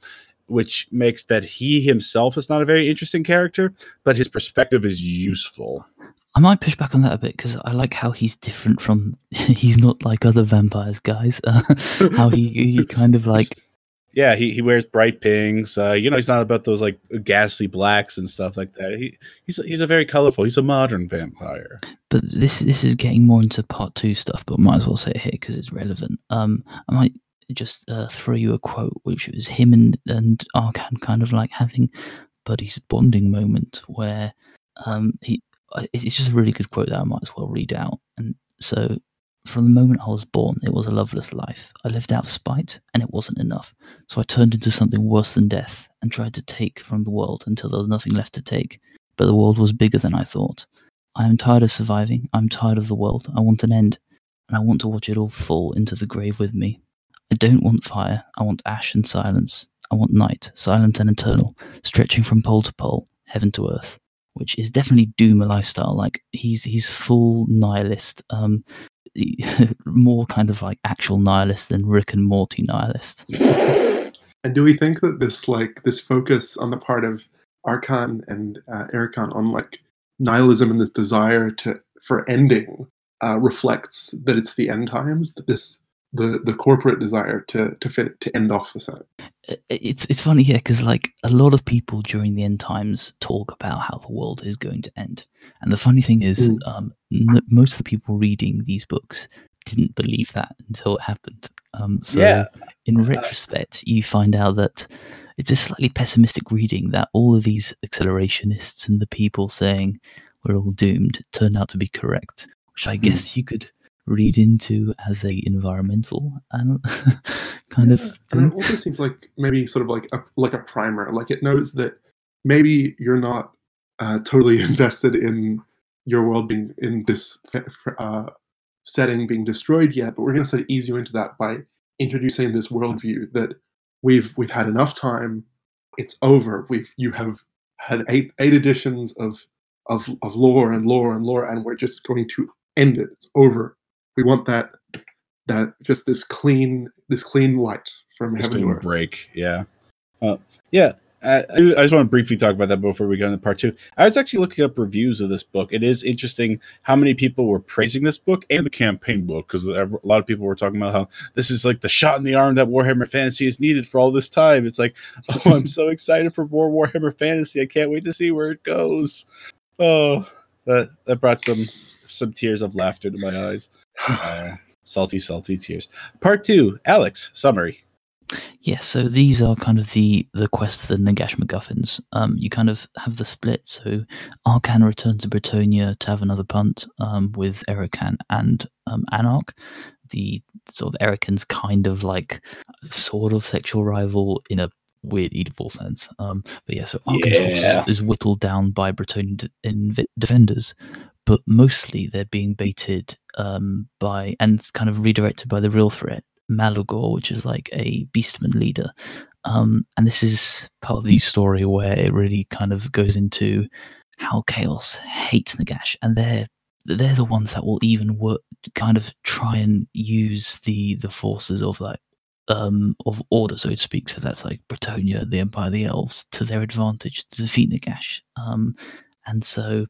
which makes that he himself is not a very interesting character, but his perspective is useful. I might push back on that a bit because I like how he's different from. he's not like other vampires, guys. How he he kind of like Yeah, he, he wears bright pinks. Uh, you know, he's not about those like ghastly blacks and stuff like that. He he's he's a very colorful. He's a modern vampire. but this this is getting more into part two stuff, but might as well say it here because it's relevant. Um, I might just uh, throw you a quote, which was him and and Arkhan kind of like having buddies bonding moment where um he it's just a really good quote that I might as well read out. And so, from the moment I was born, it was a loveless life. I lived out of spite, and it wasn't enough. So I turned into something worse than death and tried to take from the world until there was nothing left to take. But the world was bigger than I thought. I am tired of surviving. I'm tired of the world. I want an end. And I want to watch it all fall into the grave with me. I don't want fire. I want ash and silence. I want night, silent and eternal, stretching from pole to pole, heaven to earth. Which is definitely Doom a lifestyle. Like he's he's full nihilist. Um, more kind of like actual nihilist than Rick and Morty nihilist. And do we think that this like this focus on the part of Arkhan and uh, Erikhan on like nihilism and this desire to for ending uh, reflects that it's the end times that this the the corporate desire to to fit to end off the Senate. It's it's funny here because like a lot of people during the end times talk about how the world is going to end and the funny thing is Mm. um, n- most of the people reading these books didn't believe that until it happened um, so Yeah. in retrospect you find out that it's a slightly pessimistic reading that all of these accelerationists and the people saying we're all doomed turned out to be correct which i guess you could read into as a environmental and kind of and it also seems like maybe sort of like a like a primer. Like it knows that maybe you're not uh, totally invested in your world being in this uh, setting being destroyed yet, but we're going to sort of ease you into that by introducing this worldview that we've we've had enough time. It's over. We've you have had eight eight editions of of of lore and lore and lore, and we're just going to end it. It's over. We want that that just this clean this clean light from Just heaven to doing a earth. break. Yeah. Uh, yeah. I, I just want to briefly talk about that before we go into part two. I was actually looking up reviews of this book. It is interesting how many people were praising this book and the campaign book because a lot of people were talking about how this is like the shot in the arm that Warhammer Fantasy has needed for all this time. It's like, oh, I'm so excited for more Warhammer Fantasy. I can't wait to see where it goes. Oh, that that brought some some tears of laughter to my eyes. Uh, salty, salty tears. Part two, Alex summary. Yeah, so these are kind of the the quests, the Nagash MacGuffins. Um, you kind of have the split. So Arkhan returns to Bretonnia to have another punt um, with Erikhan and um, Anark. The sort of Erikhan's kind of like sort of sexual rival in a weird Oedipal sense. Um, but yeah, so Arkhan's forces Yeah. is whittled down by Bretonnian de- inv- defenders. But mostly they're being baited um, by and kind of redirected by the real threat, Malagor, which is like a beastman leader. Um, and this is part of the story where it really kind of goes into how Chaos hates Nagash, and they're they're the ones that will even work, kind of try and use the the forces of like um of order, so to speak. So that's like Bretonnia, the Empire the Elves, to their advantage to defeat Nagash. Um, and so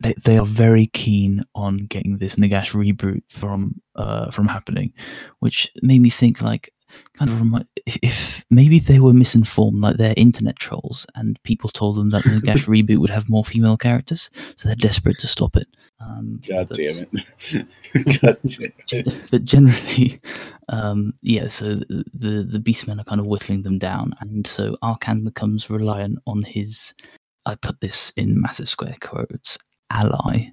they they are very keen on getting this Nagash reboot from uh from happening, which made me think like kind of remind if maybe they were misinformed, like they're internet trolls, and people told them that the Nagash reboot would have more female characters, so they're desperate to stop it. Um, God but- damn it. God damn it. but generally, um, yeah. So the the the beastmen are kind of whittling them down, and so Arkhan becomes reliant on his. I put this in massive square quotes. Ally,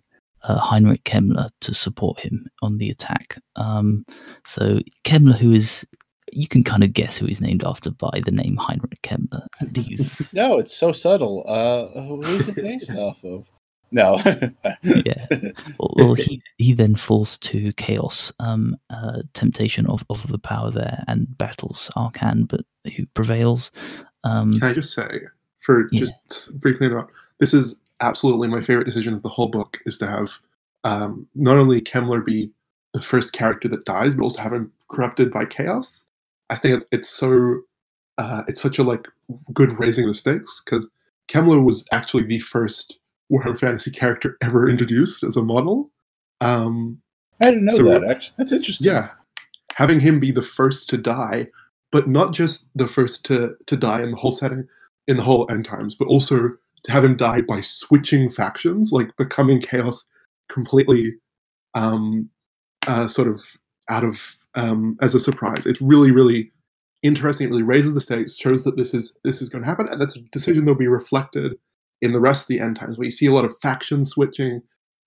uh, Heinrich Kemmler, to support him on the attack. Um, so Kemmler, who is you can kind of guess who he's named after by the name Heinrich Kemmler. And he's No, it's so subtle. Uh, who is it based off of? No. yeah. Well, well, he he then falls to chaos, um, uh, temptation of, of the power there, and battles Arkhan, but who prevails? Um, Can I just say, for Yeah. just briefly interrupt, this is absolutely my favorite decision of the whole book is to have um, not only Kemmler be the first character that dies, but also have him corrupted by chaos. I think it's so uh, it's such a like good raising the stakes because Kemmler was actually the first Warhammer Fantasy character ever introduced as a model. Um, I didn't know So- that, actually. That's interesting. yeah, having him be the first to die, but not just the first to to die in the whole setting, in the whole end times, but also to have him die by switching factions, like becoming chaos completely, um, uh, sort of out of um, as a surprise. It's really really interesting. It really raises the stakes, shows that this is this is going to happen, and that's a decision that'll be reflected in the rest of the end times, where you see a lot of faction switching,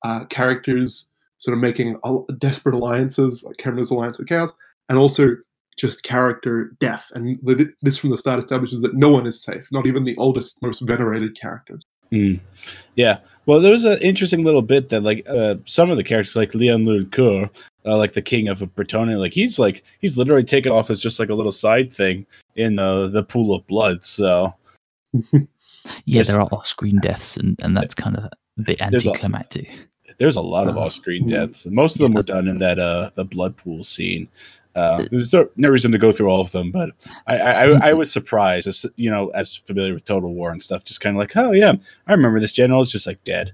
uh, characters sort of making desperate alliances, like Cameron's alliance with Chaos, and also just character death. And this from the start establishes that no one is safe, not even the oldest, most venerated characters. Mm. Yeah. Well, there was an interesting little bit that, like, uh, some of the characters, like Louen Leoncoeur, uh, like the king of Bretonnia, like he's like he's literally taken off as just like a little side thing in uh, the pool of blood. So yeah, Yes. there are off-screen deaths, and, and that's kind of a bit There's a- anticlimactic. there's a lot of Uh, off-screen mm. deaths. Most of them Yeah. were done in that uh the blood pool scene. Uh, there's no, no reason to go through all of them, but I, I, I, I was surprised, as you know, as familiar with Total War and stuff, just kind of like, oh yeah, I remember this general is just like dead.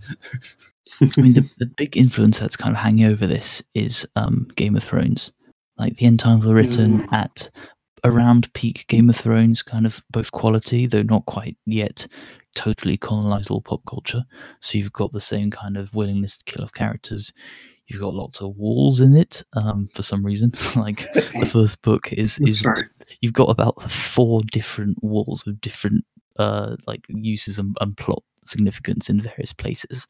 I mean, the, the big influence that's kind of hanging over this is um, Game of Thrones. Like the end times were written at around peak Game of Thrones, kind of both quality, though not quite yet totally colonized all pop culture. So you've got the same kind of willingness to kill off characters. You've got lots of walls in it um, for some reason. like the first book is is Sorry. you've got about four different walls with different uh, like uses and, and plot significance in various places.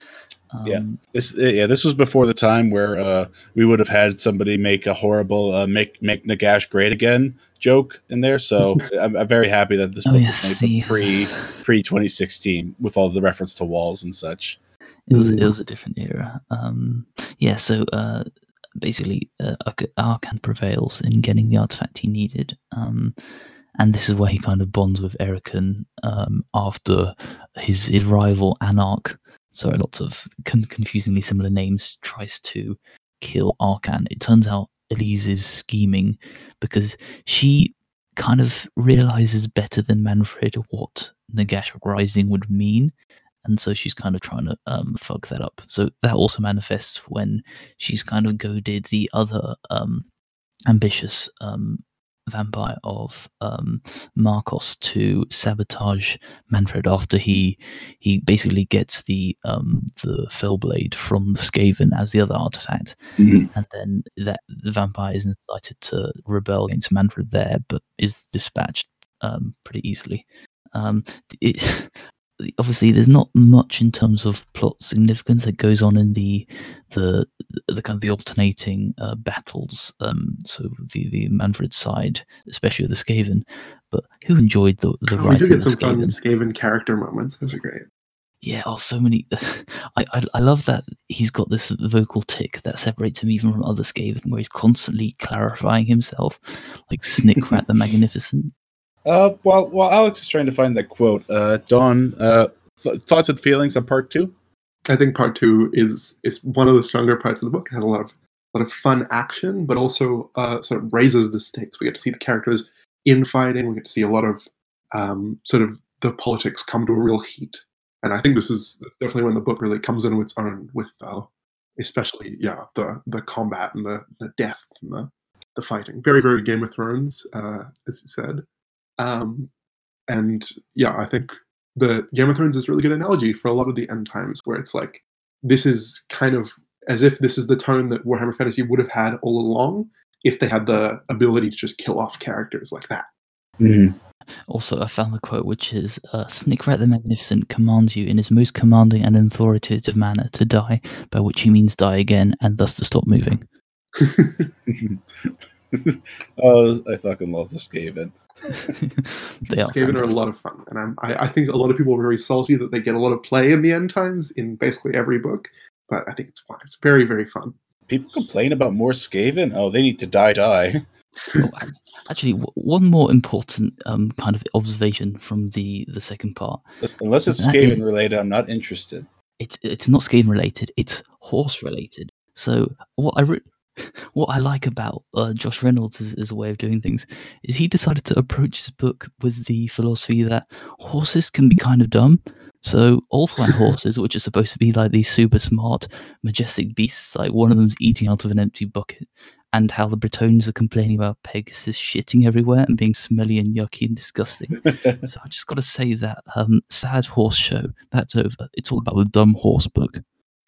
Um, Yeah. This uh, yeah, this was before the time where uh, we would have had somebody make a horrible uh, make make Nagash great again joke in there. So I'm, I'm very happy that this Oh book yes, was the, made pre pre 2016 with all the reference to walls and such. It was it Mm. was a different era. Um, yeah, so uh, basically, uh, Arkhan prevails in getting the artifact he needed, um, and this is where he kind of bonds with Erikhan um, after his his rival Anark. Sorry, lots of con- confusingly similar names. Tries to kill Arkhan. It turns out Elise is scheming because she kind of realizes better than Manfred what Nagash Rising would mean and so she's kind of trying to um, fuck that up. So that also manifests when she's kind of goaded the other um, ambitious um, vampire of um, Marcos to sabotage Manfred after he he basically gets the um, the Fellblade from the Skaven as the other artifact, Mhm. and then that the vampire is incited to rebel against Manfred there, but is dispatched um, pretty easily. Um, it, obviously there's not much in terms of plot significance that goes on in the the the kind of the alternating uh, battles um so the the manfred side especially with the skaven but who enjoyed the the Oh, we writing do get some fun skaven Skaven character moments. Those are great. Yeah, oh, so many. I, I I love that he's got this vocal tick that separates him even from other Skaven, where he's constantly clarifying himself, like Snickrat the Magnificent. Uh, while while Alex is trying to find that quote, uh, Dawn, uh, th- thoughts and feelings on part two. I think part two is is one of the stronger parts of the book. It has a lot of a lot of fun action, but also uh, sort of raises the stakes. We get to see the characters infighting. We get to see a lot of um, sort of the politics come to a real heat. And I think this is definitely when the book really comes into its own with, uh, especially yeah, the the combat and the the death and the the fighting. Very very Game of Thrones, uh, as you said. Um, and yeah, I think the Game of Thrones is a really good analogy for a lot of the end times, where it's like this is kind of as if this is the tone that Warhammer Fantasy would have had all along if they had the ability to just kill off characters like that. Mm-hmm. Also, I found the quote, which is uh, Snickrat the Magnificent commands you in his most commanding and authoritative manner to die, by which he means die again, and thus to stop moving. oh, I fucking love the Skaven. they are Skaven are a lot of fun, and I'm, I, I think a lot of people are very salty that they get a lot of play in the end times in basically every book. But I think it's fun. It's very very fun. People complain about more Skaven. Oh, they need to die, die. Oh, Actually, w- one more important um, kind of observation from the the second part. Unless it's That Skaven is- related, I'm not interested. It's it's not Skaven related. It's horse related. So what I re- what I like about uh, Josh Reynolds as, as a way of doing things is he decided to approach his book with the philosophy that horses can be kind of dumb. So Ulfline horses, which are supposed to be like these super smart, majestic beasts, like one of them's eating out of an empty bucket, and how the Bretons are complaining about Pegasus shitting everywhere and being smelly and yucky and disgusting. so I just got to say that um, sad horse show that's over. It's all about the dumb horse book.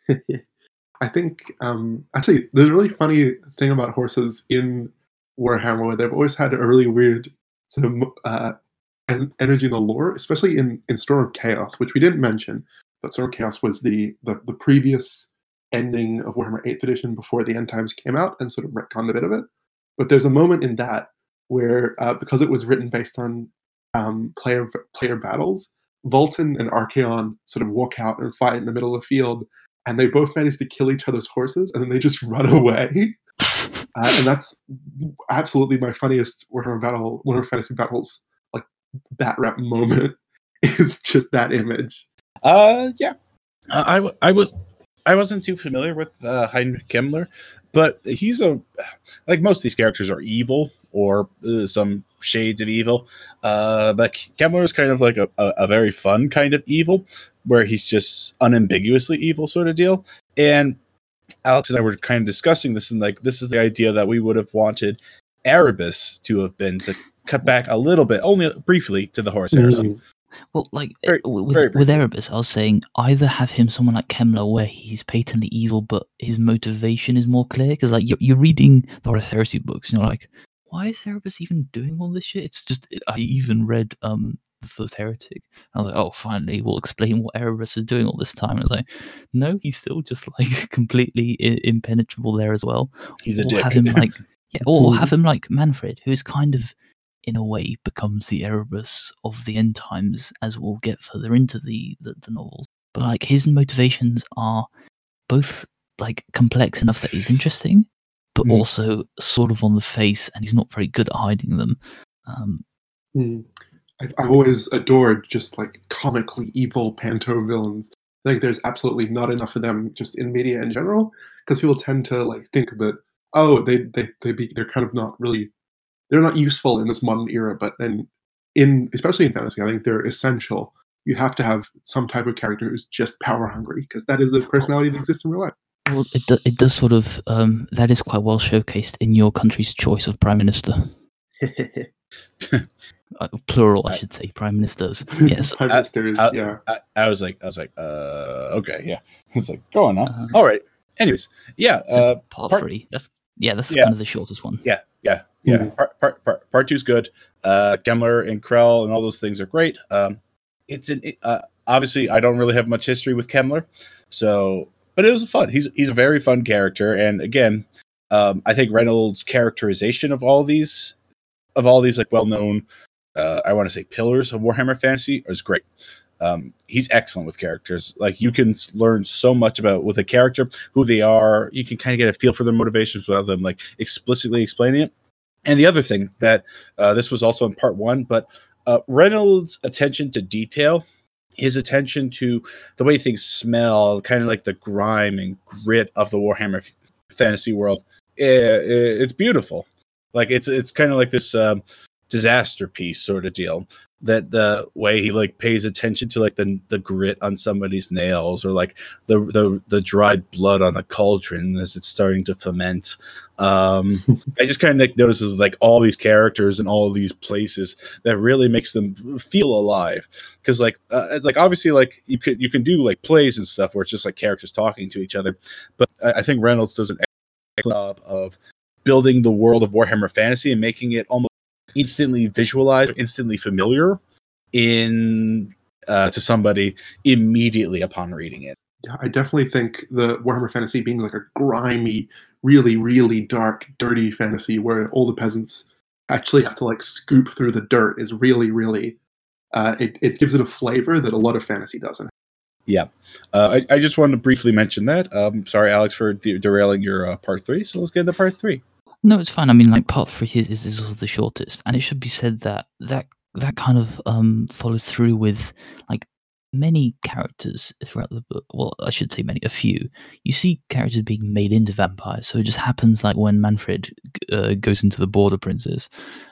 I think um, actually there's a really funny thing about horses in Warhammer where they've always had a really weird sort of uh, energy in the lore, especially in, in Storm of Chaos, which we didn't mention. But Storm of Chaos was the, the the previous ending of Warhammer 8th edition before the End Times came out and sort of retconned a bit of it. But there's a moment in that where uh, because it was written based on um, player player battles, Valten and Archaon sort of walk out and fight in the middle of the field and they both manage to kill each other's horses and then they just run away. Uh, and that's absolutely my funniest Warhammer battle, Warhammer Fantasy battles, like that rep moment is just that image. Uh, yeah. Uh, I, w- I was I wasn't too familiar with uh, Heinrich Himmler, but he's a like most of these characters are evil or uh, some shades of evil. Uh, but Kemmler is kind of like a, a, a very fun kind of evil, where he's just unambiguously evil sort of deal. And Alex and I were kind of discussing this, and like this is the idea that we would have wanted Erebus to have been to cut back a little bit, only briefly, to the Horus Heresy. Mm. Well, like uh, Very- with, very with. Erebus, I was saying either have him someone like Kemmler where he's patently evil, but his motivation is more clear. Because like you're, you're reading the Horus Heresy books, and you're like, why is Erebus even doing all this shit? It's just I even read um the first Heretic. And I was like, oh, finally, we'll explain what Erebus is doing all this time. I was like, no, he's still just like completely I- impenetrable there as well. He's a or dick. have him like yeah, or have him like Manfred, who is kind of in a way becomes the Erebus of the end times as we'll get further into the, the, the novels. But like his motivations are both like complex enough that he's interesting, but Mhm. also sort of on the face and he's not very good at hiding them. Um, Mm. I've, I've always adored just like comically evil panto villains. I think there's absolutely not enough of them just in media in general because people tend to like think that oh they they they be they're kind of not really they're not useful in this modern era, but then in especially in fantasy, I think they're essential. You have to have some type of character who's just power hungry because that is a personality that exists in real life. well, it, do, it does sort of, um, that is quite well showcased in your country's choice of prime minister. Uh, plural, I should say, prime ministers. Yes. Prime I- ministers, I- yeah. I, I was like, I was like, uh, okay, yeah. It's like, go on now. Uh, All right. Anyways, yeah, So uh, part, part- three. That's yeah, that's Yeah. kind of the shortest one. yeah, yeah, yeah. Mhm. Part, part, part, part two's good. Uh, Kemmler and Krell and all those things are great. Um, it's an it- uh, obviously I don't really have much history with Kemmler, so but it was fun. He's he's a very fun character, and again, um, I think Reynolds' characterization of all these of all these like well known, uh, I want to say pillars of Warhammer Fantasy is great. um, he's excellent with characters. Like you can learn so much about with a character, who they are. You can kind of get a feel for their motivations without them like explicitly explaining it. And the other thing that uh, this was also in part one, but uh, Reynolds' attention to detail, his attention to the way things smell, kind of like the grime and grit of the Warhammer f- fantasy world, eh, eh, it's beautiful. Like it's it's kind of like this um, disaster piece sort of deal that the way he like pays attention to like the the grit on somebody's nails or like the the the dried blood on a cauldron as it's starting to ferment. Um i just kind of like notices like all these characters and all these places that really makes them feel alive. Because like uh, like obviously like you could you can do like plays and stuff where it's just like characters talking to each other but i, I think reynolds does an excellent job of building the world of warhammer fantasy and making it almost instantly visualized, instantly familiar in uh, to somebody immediately upon reading it. Yeah, I definitely think the Warhammer Fantasy being like a grimy, really, really dark, dirty fantasy where all the peasants actually have to like scoop through the dirt is really, really. Uh, it, it gives it a flavor that a lot of fantasy doesn't. Yeah, uh, I, I just wanted to briefly mention that. Um, sorry, Alex, for de- derailing your uh, part three. So let's get into part three. No, it's fine. I mean, like part three is, is also the shortest, and it should be said that that that kind of um, follows through with like many characters throughout the book. Well, I should say many, a few. You see characters being made into vampires. So it just happens like when Manfred uh, goes into the Border Princes,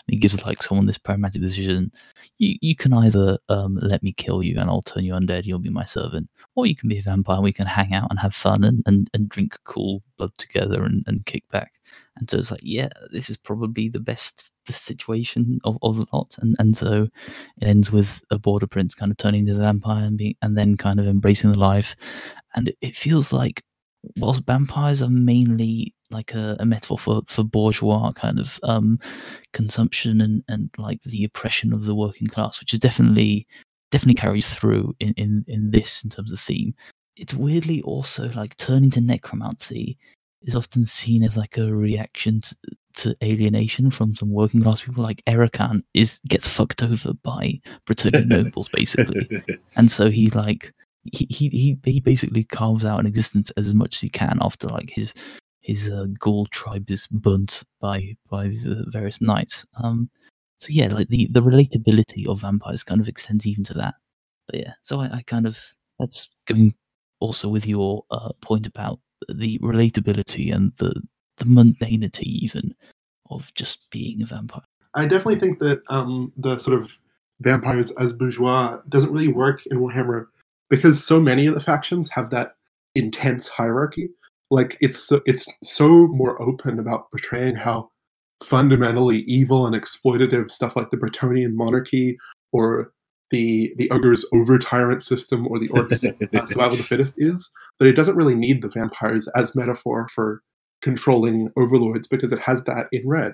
he gives like someone this pragmatic decision. You you can either um, let me kill you and I'll turn you undead, you'll be my servant, or you can be a vampire and we can hang out and have fun and, and, and drink cool blood together and, and kick back. And so it's like, yeah, this is probably the best the situation of, of the lot. And and so it ends with a border prince kind of turning into the vampire and being and then kind of embracing the life. And it, it feels like whilst vampires are mainly like a, a metaphor for, for bourgeois kind of um, consumption and, and like the oppression of the working class, which is definitely definitely carries through in, in, in this in terms of theme. It's weirdly also like turning to necromancy is often seen as like a reaction to, to alienation from some working class people. Like Erikhan is gets fucked over by Bretonnian nobles basically, and so he like he, he he he basically carves out an existence as much as he can after like his his uh, Gaul tribe is burnt by by the various knights. Um, so yeah, like the the relatability of vampires kind of extends even to that. But yeah, so I, I kind of that's going also with your uh, point about the relatability and the the mundanity even of just being a vampire. I definitely think that um, the sort of vampires as bourgeois doesn't really work in Warhammer because so many of the factions have that intense hierarchy. Like it's so, it's so more open about portraying how fundamentally evil and exploitative stuff like the Bretonnian monarchy or the the ogre's over tyrant system or the orc's uh, survival of the fittest is that it doesn't really need the vampires as metaphor for controlling overlords because it has that in red.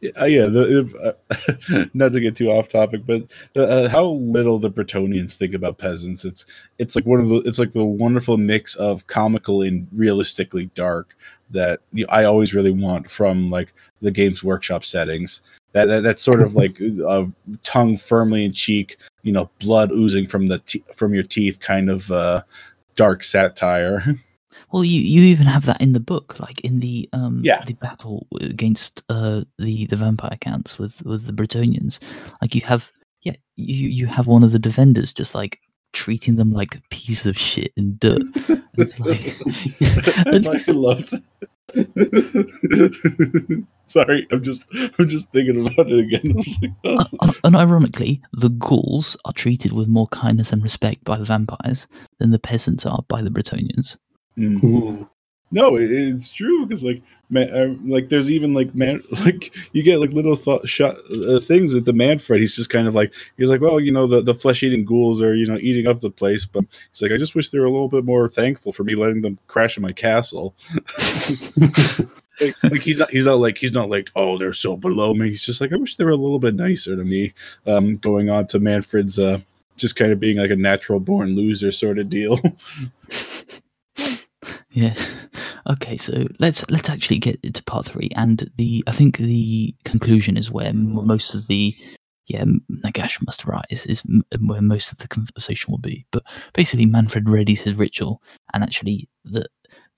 Yeah, yeah. The, uh, not to get too off topic, but uh, how little the Bretonnians think about peasants. It's it's like one of the it's like the wonderful mix of comical and realistically dark that you know, I always really want from like the Games Workshop settings. That, that that's sort of like uh, tongue firmly in cheek, you know, blood oozing from the te- from your teeth, kind of uh, dark satire. Well, you, you even have that in the book, like in the um Yeah. the battle against uh the the vampire counts with with the Bretonnians. Like you have yeah you you have one of the defenders just like treating them like a piece of shit and dirt. It's like I fucking love that. Sorry, I'm just I'm just thinking about it again. I was like, Uh, uh, and ironically, the Gauls are treated with more kindness and respect by the vampires than the peasants are by the Bretonnians. Mm. No, it, it's true because like man, uh, like there's even like man like you get like little thought shot uh, things that the Manfred he's just kind of like he's like well you know the the flesh eating ghouls are you know eating up the place but he's like I just wish they were a little bit more thankful for me letting them crash in my castle. like, like, he's not he's not like he's not like oh they're so below me. He's just like I wish they were a little bit nicer to me. Um, going on to Manfred's uh just kind of being like a natural born loser sort of deal. Yeah. Okay, so let's let's actually get into part three, and the I think the conclusion is where most of the yeah, Nagash must rise is where most of the conversation will be. But basically, Manfred readies his ritual, and actually, the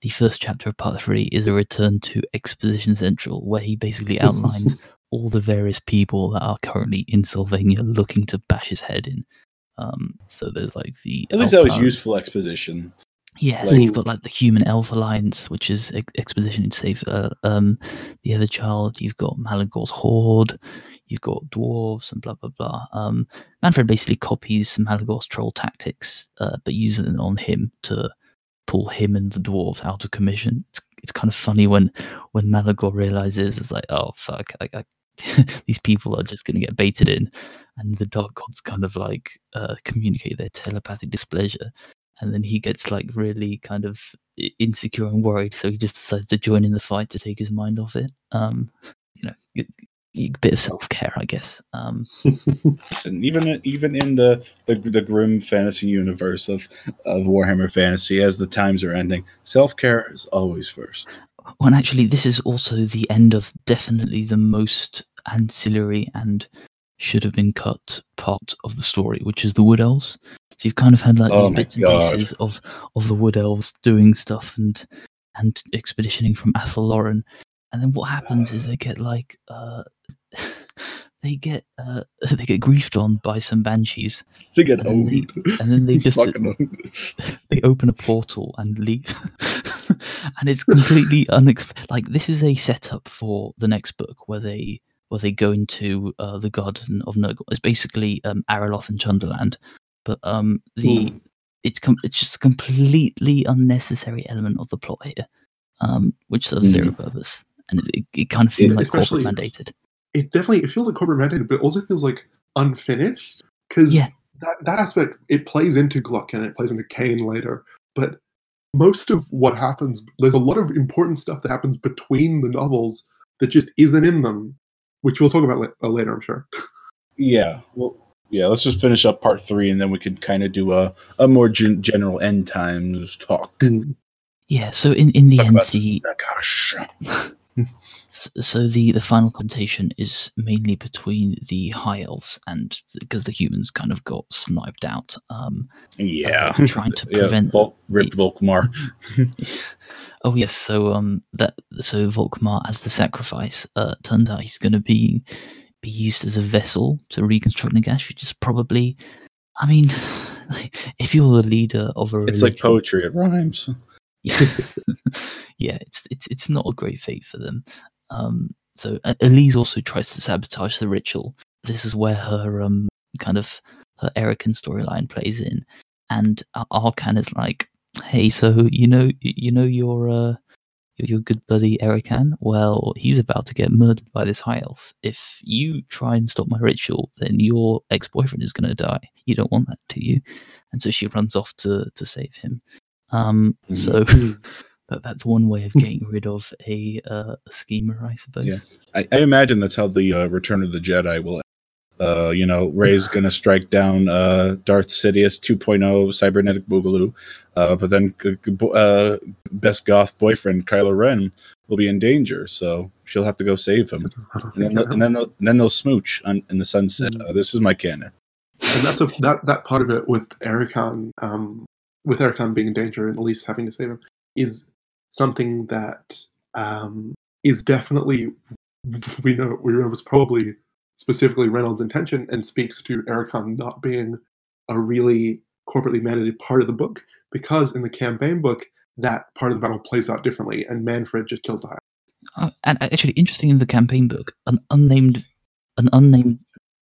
the first chapter of part three is a return to Exposition Central, where he basically outlines all the various people that are currently in Sylvania looking to bash his head in. Um, so there's like the At least that was useful exposition. Yeah, so you've got like the Human Elf Alliance, which is ex- Exposition to save uh, um, the other child. You've got Malagor's Horde. You've got dwarves and blah blah blah. Um, Manfred basically copies Malagor's troll tactics, uh, but uses it on him to pull him and the dwarves out of commission. It's, it's kind of funny when when Malagor realizes it's like, oh fuck, I, I, these people are just going to get baited in, and the dark gods kind of like uh, communicate their telepathic displeasure and then he gets like really kind of insecure and worried so he just decides to join in the fight to take his mind off it. Um you know a bit of self-care i guess. Um Listen, even even in the, the the grim fantasy universe of of Warhammer Fantasy, as the times are ending, self care is always first. well actually this is also the end of definitely the most ancillary and should have been cut part of the story which is the wood elves so you've kind of had like Oh these bits and pieces of of the wood elves doing stuff and and expeditioning from Athel Loren and then what happens is they get like uh they get uh they get griefed on by some banshees. They get And then they- and then they just they open a portal and leave. And it's completely unexpected like this is a setup for the next book where they where they go into uh, the garden of Nurgle. It's basically um, Araloth and Chunderland, but um, the Hmm. it's com- it's just a completely unnecessary element of the plot here, um, which serves zero purpose, and it, it, it kind of seems Yeah, like corporate mandated. it definitely it feels like corporate mandated, but it also feels like unfinished because Yeah. that that aspect it plays into Gluck and it plays into Khaine later, but most of what happens there's a lot of important stuff that happens between the novels that just isn't in them, which we'll talk about uh, later, I'm sure. Yeah. Well, yeah. Let's just finish up part three, and then we can kind of do a a more gen- general end times talk. Yeah, so in, in the Talk end, the Gosh. So the the final confrontation is mainly between the high elves and because the humans kind of got sniped out um Yeah. uh, trying to yeah. prevent Vol- ripped Volkmar. oh yes so um that so volkmar as the sacrifice uh turns out he's going to be be used as a vessel to reconstruct nagash which is probably i mean if you're the leader of a It's like poetry. It rhymes. yeah, yeah, it's it's it's not a great fate for them. Um, so Elise also tries to sabotage the ritual. This is where her um kind of her Erikhan storyline plays in, and Ar- Arkhan is like, "Hey, so you know you know your uh your, your good buddy Erikhan? Well, he's about to get murdered by this high elf. If you try and stop my ritual, then your ex boyfriend is going to die. You don't want that, do you?" And so she runs off to to save him. Um, Mhm. so that that's one way of getting rid of a, uh, a schemer, I suppose. Yeah. I, I imagine that's how the uh, Return of the Jedi will. Uh, you know, Rey's gonna strike down uh, Darth Sidious 2.0 cybernetic boogaloo, uh, but then g- g- bo- uh, best goth boyfriend Kylo Ren will be in danger, so she'll have to go save him, and then they'll, and then they'll, and then they'll smooch on, in the sunset. Mm. Uh, this is my canon. and that's a that that part of it with Erikhan, um, with Erikhan being in danger and Elise having to save him is something that um, is definitely we know we know was probably specifically Reynolds' intention and speaks to Erikhan not being a really corporately mandated part of the book because in the campaign book that part of the battle plays out differently and Manfred just kills the high. Uh, and actually, interesting in the campaign book, an unnamed, an unnamed,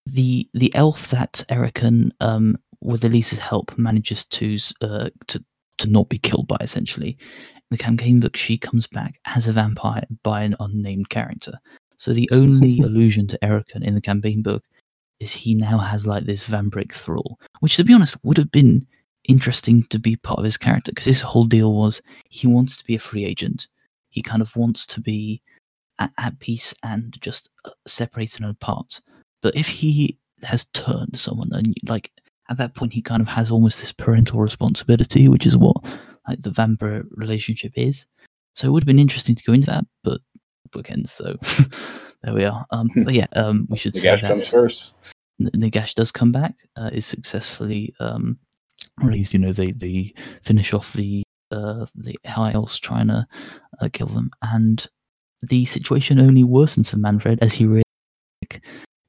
the the elf that Erikhan, um, with Elise's help, manages to uh, to to not be killed by. Essentially, in the campaign book, she comes back as a vampire by an unnamed character. So the only allusion to Erikhan in the campaign book is he now has like this vampiric thrall, which, to be honest, would have been interesting to be part of his character because his whole deal was he wants to be a free agent he kind of wants to be at, at peace and just uh, separated and apart. But if he has turned someone, and like at that point, he kind of has almost this parental responsibility, which is what like the vampire relationship is. So it would have been interesting to go into that, but bookends. So there we are. Um, but yeah, um, we should The say that comes first. N- Nagash does come back, uh, is successfully um, released. You know, they they finish off the uh, the high elves trying to uh, kill them, and the situation only worsens for Manfred as he re-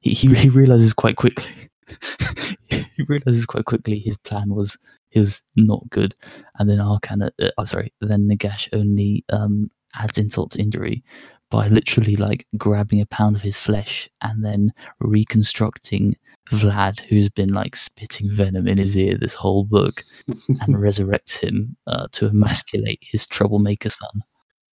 he, he he realizes quite quickly. he realizes quite quickly his plan was he was not good, and then Arcana, uh, oh sorry, then Nagash only um, adds insult to injury by literally like grabbing a pound of his flesh and then reconstructing Vlad, who's been like spitting venom in his ear this whole book, and resurrects him uh, to emasculate his troublemaker son.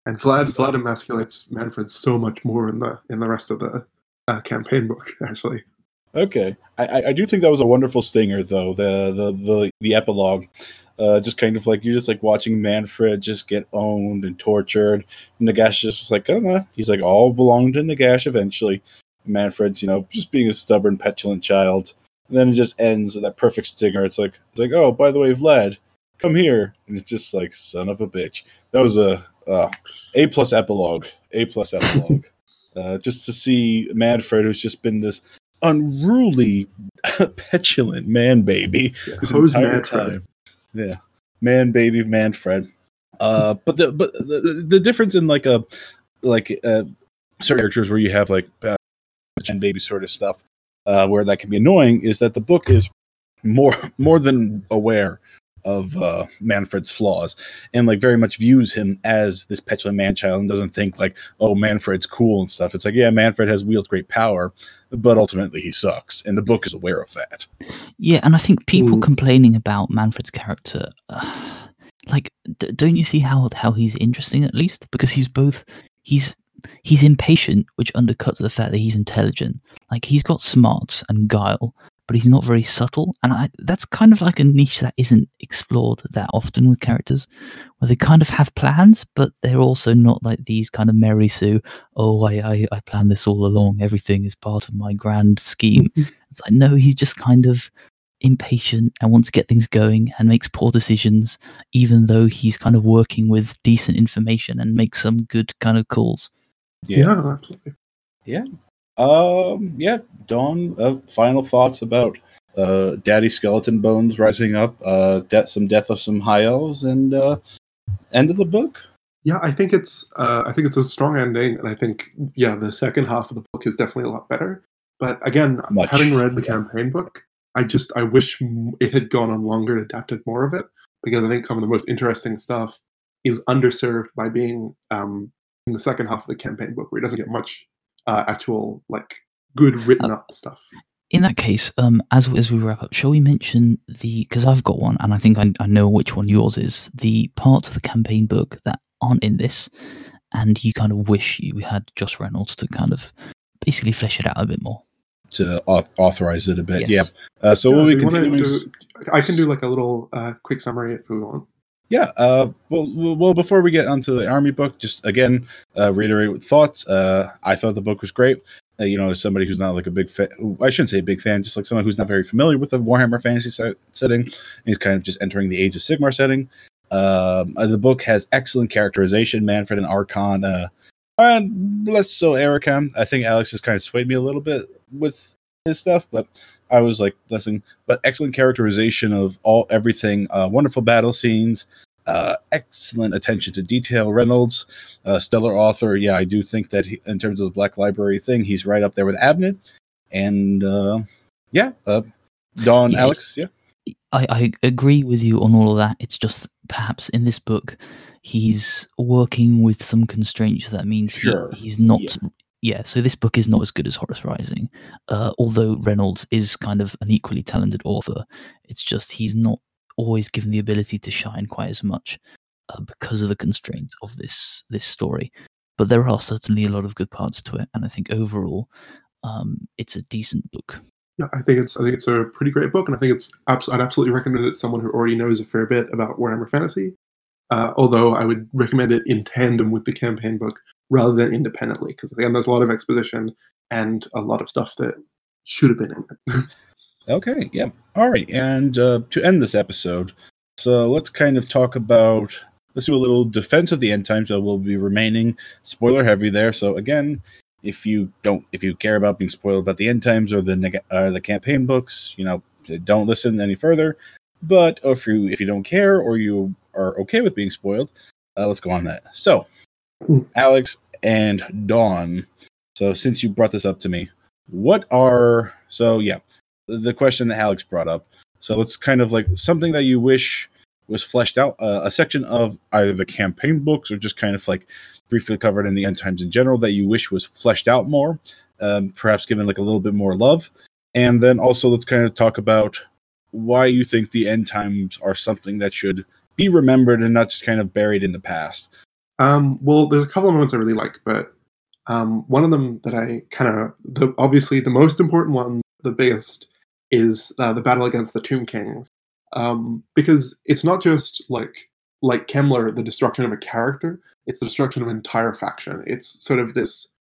And Vlad Vlad emasculates Manfred so much more in the in the rest of the uh, campaign book. Actually, Okay, I, I- I do think that was a wonderful stinger, though the the the the epilogue, uh, just kind of like you're just like watching Manfred just get owned and tortured. And Nagash is just like, come on, he's like all belong to Nagash eventually. Manfred's you know just being a stubborn, petulant child. And then it just ends with that perfect stinger. It's like it's like oh by the way, Vlad, come here, and it's just like son of a bitch. That was a uh, a plus epilogue, a plus epilogue. uh, just to see Manfred, who's just been this unruly, petulant man baby yeah, this entire Manfred. time. Yeah, man baby Manfred. Uh, but the but the, the difference in like a like uh, certain characters where you have like uh, and baby sort of stuff, uh, where that can be annoying, is that the book is more more than aware of uh, Manfred's flaws and like very much views him as this petulant man child and doesn't think like oh Manfred's cool and stuff. It's like yeah Manfred has wields great power, but ultimately he sucks, and the book is aware of that. Yeah, and I think people Mm. complaining about Manfred's character, uh, like, d- don't you see how how he's interesting at least? Because he's both he's he's impatient, which undercuts the fact that he's intelligent. Like he's got smarts and guile, but he's not very subtle, and I, that's kind of like a niche that isn't explored that often with characters, where they kind of have plans, but they're also not like these kind of Mary Sue. Oh, I I, I planned this all along. Everything is part of my grand scheme. Mm-hmm. It's like no, he's just kind of impatient and wants to get things going and makes poor decisions, even though he's kind of working with decent information and makes some good kind of calls. Yeah, absolutely. Um, yeah, Dawn. Uh, final thoughts about uh, Daddy Skeleton Bones rising up, uh, de- some death of some high elves, and uh, end of the book. Yeah, I think it's uh, I think it's a strong ending, and I think yeah, the second half of the book is definitely a lot better. But again, Much, having read the yeah. campaign book, I just I wish it had gone on longer and adapted more of it because I think some of the most interesting stuff is underserved by being um, in the second half of the campaign book, where it doesn't get much uh, actual like good written up stuff. In that case, um, as as we wrap up, shall we mention the because I've got one and I think I, I know which one yours is the parts of the campaign book that aren't in this, and you kind of wish you had Josh Reynolds to kind of basically flesh it out a bit more. To au- authorize it a bit, Yes. yeah. Uh, so Yeah, we'll be do wanna continuing. do- I can do like a little uh, quick summary if we want. Yeah. Uh, well, well, before we get onto the army book, just again uh, reiterate with thoughts. Uh, I thought the book was great. Uh, you know, as somebody who's not like a big fan, I shouldn't say a big fan, just like someone who's not very familiar with the Warhammer Fantasy set- setting, and he's kind of just entering the Age of Sigmar setting. Um, uh, the book has excellent characterization. Manfred and Arkhan, uh, and less so Erikhan. I think Alex has kind of swayed me a little bit with his stuff, but I was like blessing. But excellent characterization of all everything. Uh, wonderful battle scenes. Uh, excellent attention to detail. Reynolds, uh, stellar author. Yeah, I do think that he, in terms of the Black Library thing, he's right up there with Abnett. And uh, yeah, uh, Don, Yeah, Alex. Yeah, I, I agree with you on all of that. It's just perhaps in this book, he's working with some constraints. That means he- he's not. Yeah. Yeah. so this book is not as good as Horus Rising, uh, although Reynolds is kind of an equally talented author. It's just he's not always given the ability to shine quite as much uh, because of the constraints of this this story. But there are certainly a lot of good parts to it, and I think overall, um, it's a decent book. Yeah, I think it's I think it's a pretty great book, and I think it's abs- I'd absolutely recommend it to someone who already knows a fair bit about Warhammer Fantasy. Uh, although I would recommend it in tandem with the campaign book rather than independently, because again, there's a lot of exposition and a lot of stuff that should have been in it. Okay, yeah. All right. And uh, to end this episode, so let's kind of talk about, let's do a little defense of the end times that will be remaining spoiler heavy there. So, again, if you don't, if you care about being spoiled about the end times or the neg- or the campaign books, you know, don't listen any further. But if you if you don't care or you are okay with being spoiled, uh, let's go on that. So, Alex and Dawn. So, since you brought this up to me, what are so yeah the, question that Alex brought up. So let's kind of like something that you wish was fleshed out, uh, a section of either the campaign books or just kind of like briefly covered in the end times in general that you wish was fleshed out more, um, perhaps given like a little bit more love. And then also let's kind of talk about why you think the end times are something that should be remembered and not just kind of buried in the past. Um, well, there's a couple of moments I really like, but um, one of them that I kind of, the, obviously the most important one, the biggest, is uh, the battle against the Tomb Kings, um, because it's not just like like Kemmler, the destruction of a character; it's the destruction of an entire faction. It's sort of this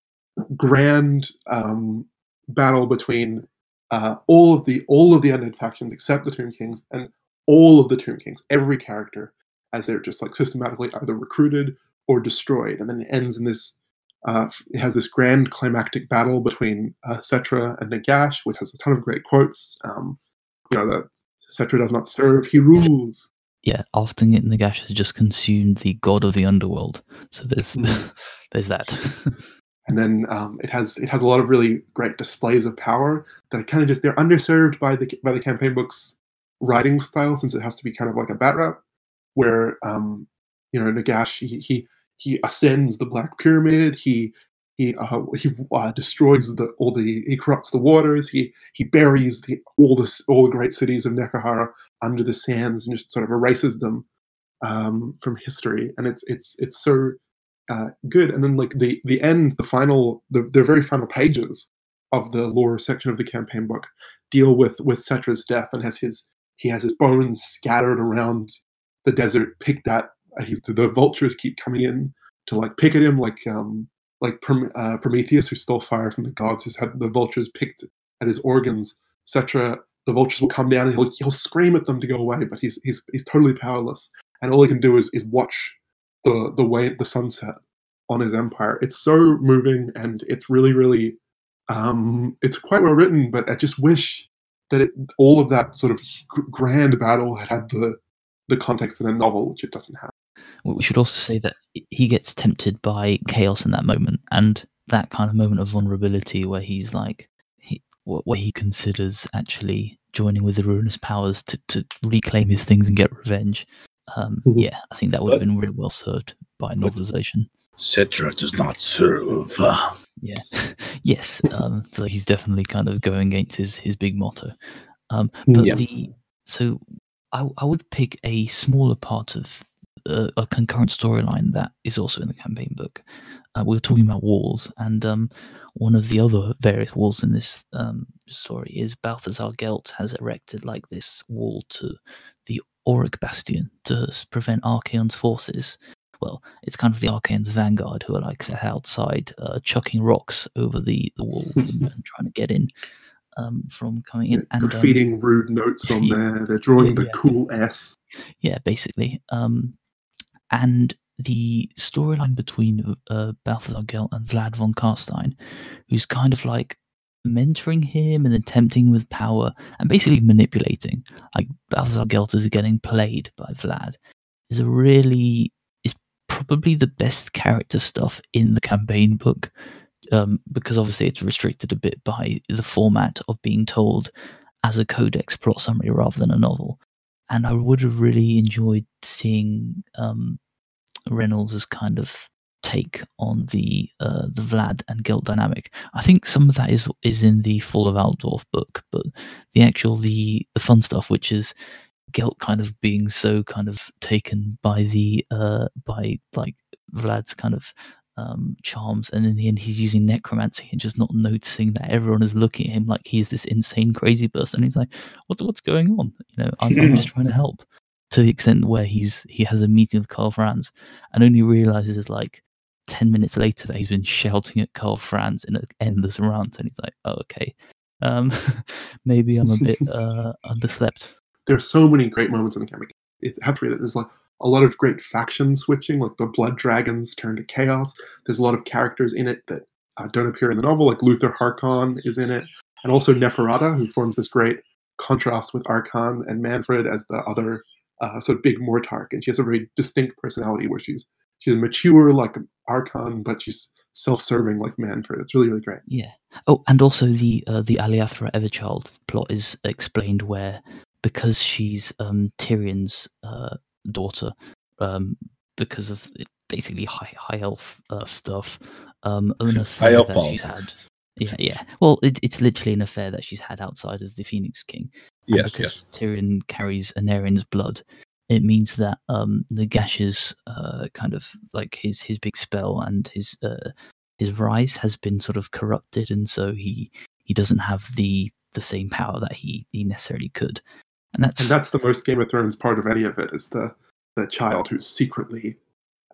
grand um, battle between uh, all of the all of the undead factions except the Tomb Kings and all of the Tomb Kings, every character, as they're just like systematically either recruited or destroyed, and then it ends in this uh, it has this grand climactic battle between uh, Settra and Nagash, which has a ton of great quotes. Um, you know, that Settra does not serve, he rules. Yeah, often Nagash has just consumed the god of the underworld. So there's Mm. there's that. And then um, it has it has a lot of really great displays of power that are kind of just they're underserved by the by the campaign books writing style since it has to be kind of like a bat rap, where um, you know Nagash he, he he ascends the Black Pyramid. He he uh, he uh, destroys the all the he corrupts the waters. He he buries the all the all the great cities of Nehekhara under the sands and just sort of erases them um, from history. And it's it's it's so uh, good. And then like the the end, the final, the the very final pages of the lore section of the campaign book deal with with Settra's death and has his he has his bones scattered around the desert, picked at. He's the vultures keep coming in to like pick at him, like um like uh, Prometheus who stole fire from the gods has had the vultures picked at his organs. etc. the vultures will come down and he'll he'll scream at them to go away, but he's he's he's totally powerless, and all he can do is is watch the the way the sunset on his empire. It's so moving and it's really really um, it's quite well written. But I just wish that it, all of that sort of grand battle had had the the context in a novel, which it doesn't have. We should also say that he gets tempted by chaos in that moment, and that kind of moment of vulnerability where he's like, he, where he considers actually joining with the ruinous powers to, to reclaim his things and get revenge. Um, Mhm. Yeah, I think that would have been really well served by novelization. Settra does not serve. Yeah, yes. Um, so he's definitely kind of going against his his big motto. Um, but Yeah. the so I I would pick a smaller part of uh, a concurrent storyline that is also in the campaign book. Uh, we were talking about walls, and um, one of the other various walls in this um, story is Balthazar Gelt has erected like this wall to the Auric Bastion to prevent Archaon's forces well, it's kind of the Archaon's vanguard who are like sat outside, uh, chucking rocks over the, the wall and, trying to get in um, from coming in. And um, rude notes on yeah, there. They're drawing the yeah. cool S. yeah, basically. Um, and the storyline between uh, Balthazar Gelt and Vlad von Carstein, who's kind of like mentoring him and then tempting with power and basically manipulating. Like Balthazar Gelt is getting played by Vlad. Is a really is probably the best character stuff in the campaign book. Um, because obviously it's restricted a bit by the format of being told as a codex plot summary rather than a novel and I would have really enjoyed seeing um, Reynolds' kind of take on the uh, the Vlad and Gelt dynamic. I think some of that is is in the Fall of Altdorf book, but the actual the the fun stuff, which is Gelt kind of being so kind of taken by the uh, by like Vlad's kind of um, charms, and in the end, he's using necromancy and just not noticing that everyone is looking at him like he's this insane, crazy person. He's like, "What's what's going on? You know, I'm, I'm just trying to help." To the extent where he's he has a meeting with Karl Franz, and only realizes like ten minutes later that he's been shouting at Karl Franz in an endless rant, and he's like, "Oh, okay, um, maybe I'm a bit uh, underslept." are so many great moments in the campaign. It have to read it. There's like a lot of great faction switching, like the Blood Dragons turn to Chaos. There's a lot of characters in it that uh, don't appear in the novel, like Luther Harkon is in it, and also Neferata, who forms this great contrast with Arkhan and Manfred as the other uh, sort of big Mortarch, and she has a very distinct personality where she's she's mature like Arkhan, but she's self-serving like Manfred. It's really really great. Yeah. Oh, and also the uh, the Aliathra Everchild plot is explained where because she's um, Tyrion's uh, daughter, um, because of basically high high elf uh, stuff, um, an affair High elf that she's had. Yeah, yeah. Well, it, it's literally an affair that she's had outside of the Phoenix King. And Yes, because yes. Tyrion carries Aenarion's blood, it means that um, the Gash's uh, kind of like his his big spell and his uh, his rise has been sort of corrupted, and so he he doesn't have the the same power that he he necessarily could. And that's, And that's the most Game of Thrones part of any of it is the the child who's secretly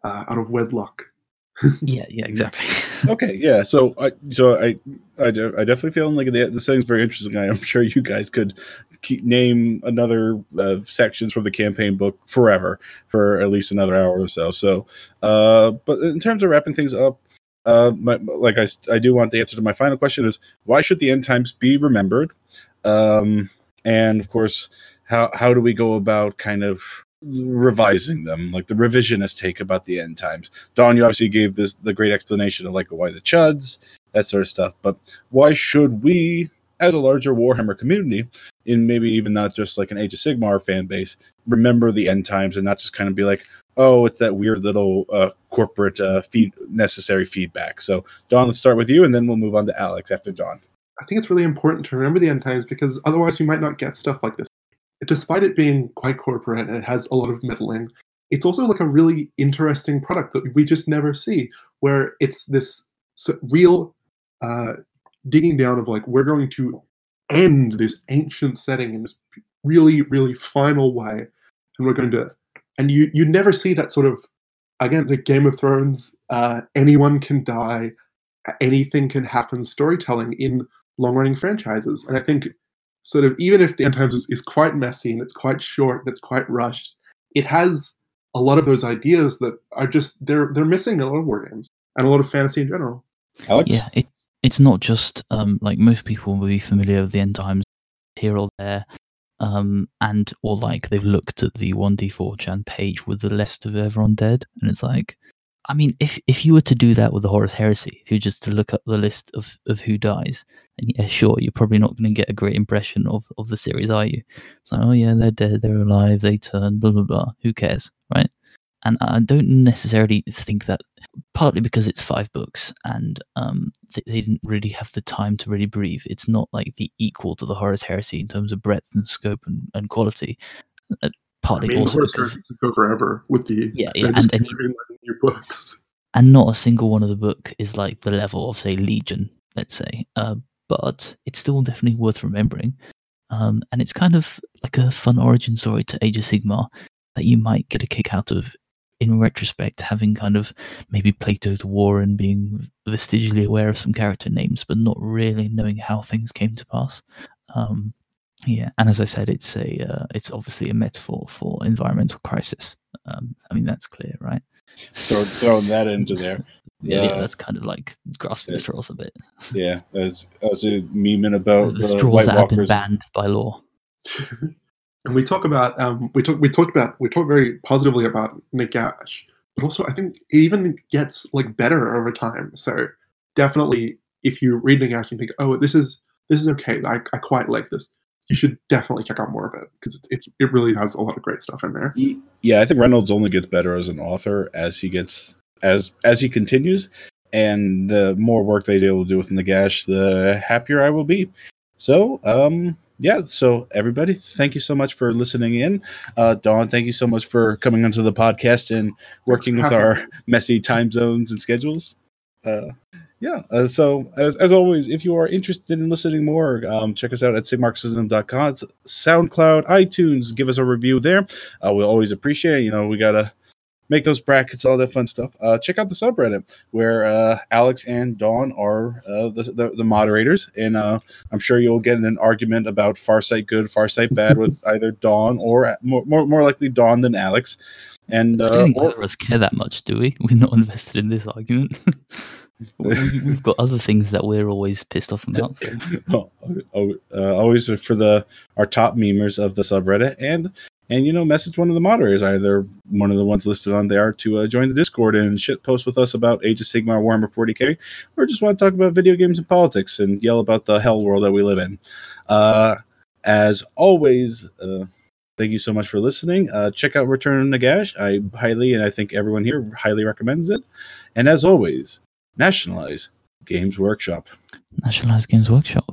uh, out of wedlock. yeah, yeah, exactly. Okay, yeah. So I, so I, I, I definitely feel like the the setting's very interesting. I'm sure you guys could keep, name another uh, sections from the campaign book forever for at least another hour or so. So, uh, but in terms of wrapping things up, uh, my, like I, I do want the answer to my final question is why should the end times be remembered? Um, and of course, how how do we go about kind of revising them, like the revisionist take about the end times? Don, you obviously gave this the great explanation of like why the chuds, that sort of stuff. But why should we, as a larger Warhammer community, in maybe even not just like an Age of Sigmar fan base, remember the end times and not just kind of be like, oh, it's that weird little uh, corporate uh, feed necessary feedback. So, Don, let's start with you, and then we'll move on to Alex after Don. I think it's really important to remember the end times because otherwise you might not get stuff like this. Despite it being quite corporate and it has a lot of meddling, it's also like a really interesting product that we just never see, where it's this real uh, digging down of like we're going to end this ancient setting in this really really final way, and we're going to, and you you never see that sort of again the Game of Thrones uh, anyone can die, anything can happen storytelling in long running franchises. And I think sort of even if the end times is, is quite messy and it's quite short and it's quite rushed, it has a lot of those ideas that are just they're they're missing a lot of war games and a lot of fantasy in general. Alex? Yeah, it, it's not just um, like most people will be familiar with the end times here or there, um, and or like they've looked at the one d four chan page with the list of everyone dead, and it's like, I mean, if if you were to do that with the Horus Heresy, if you just to look up the list of of who dies, and yeah, sure, you're probably not going to get a great impression of of the series, are you? It's like, oh yeah, they're dead, they're alive, they turn, blah blah blah. Who cares, right? And I don't necessarily think that partly because it's five books and um, they, they didn't really have the time to really breathe. It's not like the equal to the Horus Heresy in terms of breadth and scope and, and quality. Uh, partly I mean, also horse because Heresy go forever with the Yeah, yeah, and- and- new books. and not a single one of the book is like the level of say Legion, let's say. Uh, but it's still definitely worth remembering. Um, and it's kind of like a fun origin story to Age of Sigmar that you might get a kick out of in retrospect, having kind of maybe Plato to War and being vestigially aware of some character names, but not really knowing how things came to pass. Um, yeah, and as I said, it's a uh, it's obviously a metaphor for environmental crisis. Um, I mean that's clear, right? Throw, throwing that into there. Yeah, yeah, Yeah. that's kind of like grasping at straws a bit. Yeah, as as a memeing about the the straws White that have been banned by law. and we talk about um, we talk we talked about we talk very positively about Nagash, but also I think it even gets like better over time. So definitely, if you read Nagash and think, oh, this is this is okay, I, I quite like this, you should definitely check out more of it because it's, it's it really has a lot of great stuff in there. Yeah, I think Reynolds only gets better as an author as he gets as as he continues, and the more work that he's able to do with Nagash, the happier I will be. So, um, yeah. So, everybody, thank you so much for listening in. Uh, Dawn, thank you so much for coming onto the podcast and working with our messy time zones and schedules. Uh, yeah. Uh, so, as, as always, if you are interested in listening more, um, check us out at sigmarxism.com, SoundCloud, iTunes. Give us a review there. Uh, we'll always appreciate it. You know, we got to make those brackets, all that fun stuff. Uh, check out the subreddit where uh, Alex and Dawn are uh, the, the, the moderators. And uh, I'm sure you'll get in an argument about Farsight good, Farsight bad with either Dawn or more, more, more likely Dawn than Alex. And I uh, don't think either of us care that much, do we? We're not invested in this argument. we, we've got other things that we're always pissed off about. So. oh, oh, uh, always for the our top memers of the subreddit and and you know message one of the moderators either one of the ones listed on there to uh, join the discord and shit post with us about age of sigmar warhammer 40k or just want to talk about video games and politics and yell about the hell world that we live in. Uh, as always uh, thank you so much for listening. Uh, check out return of nagash i highly and i think everyone here highly recommends it. And as always nationalize games workshop. Nationalize Games Workshop.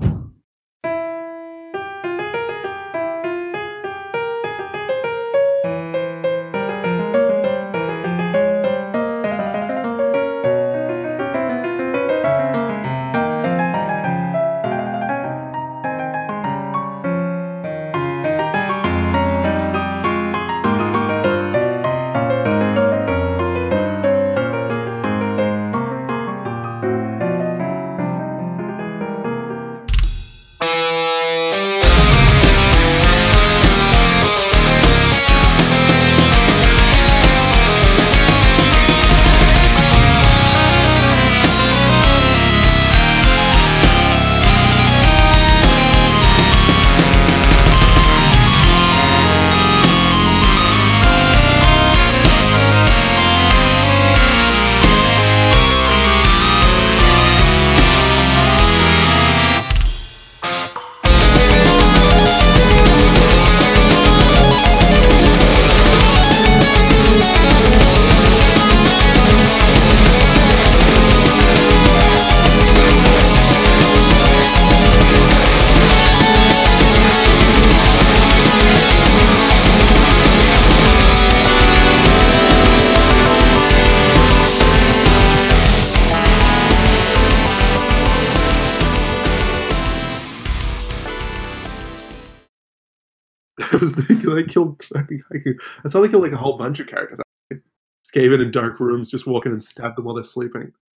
Killed. That's how they killed like a whole bunch of characters. Skaven in dark rooms, just walking and stab them while they're sleeping.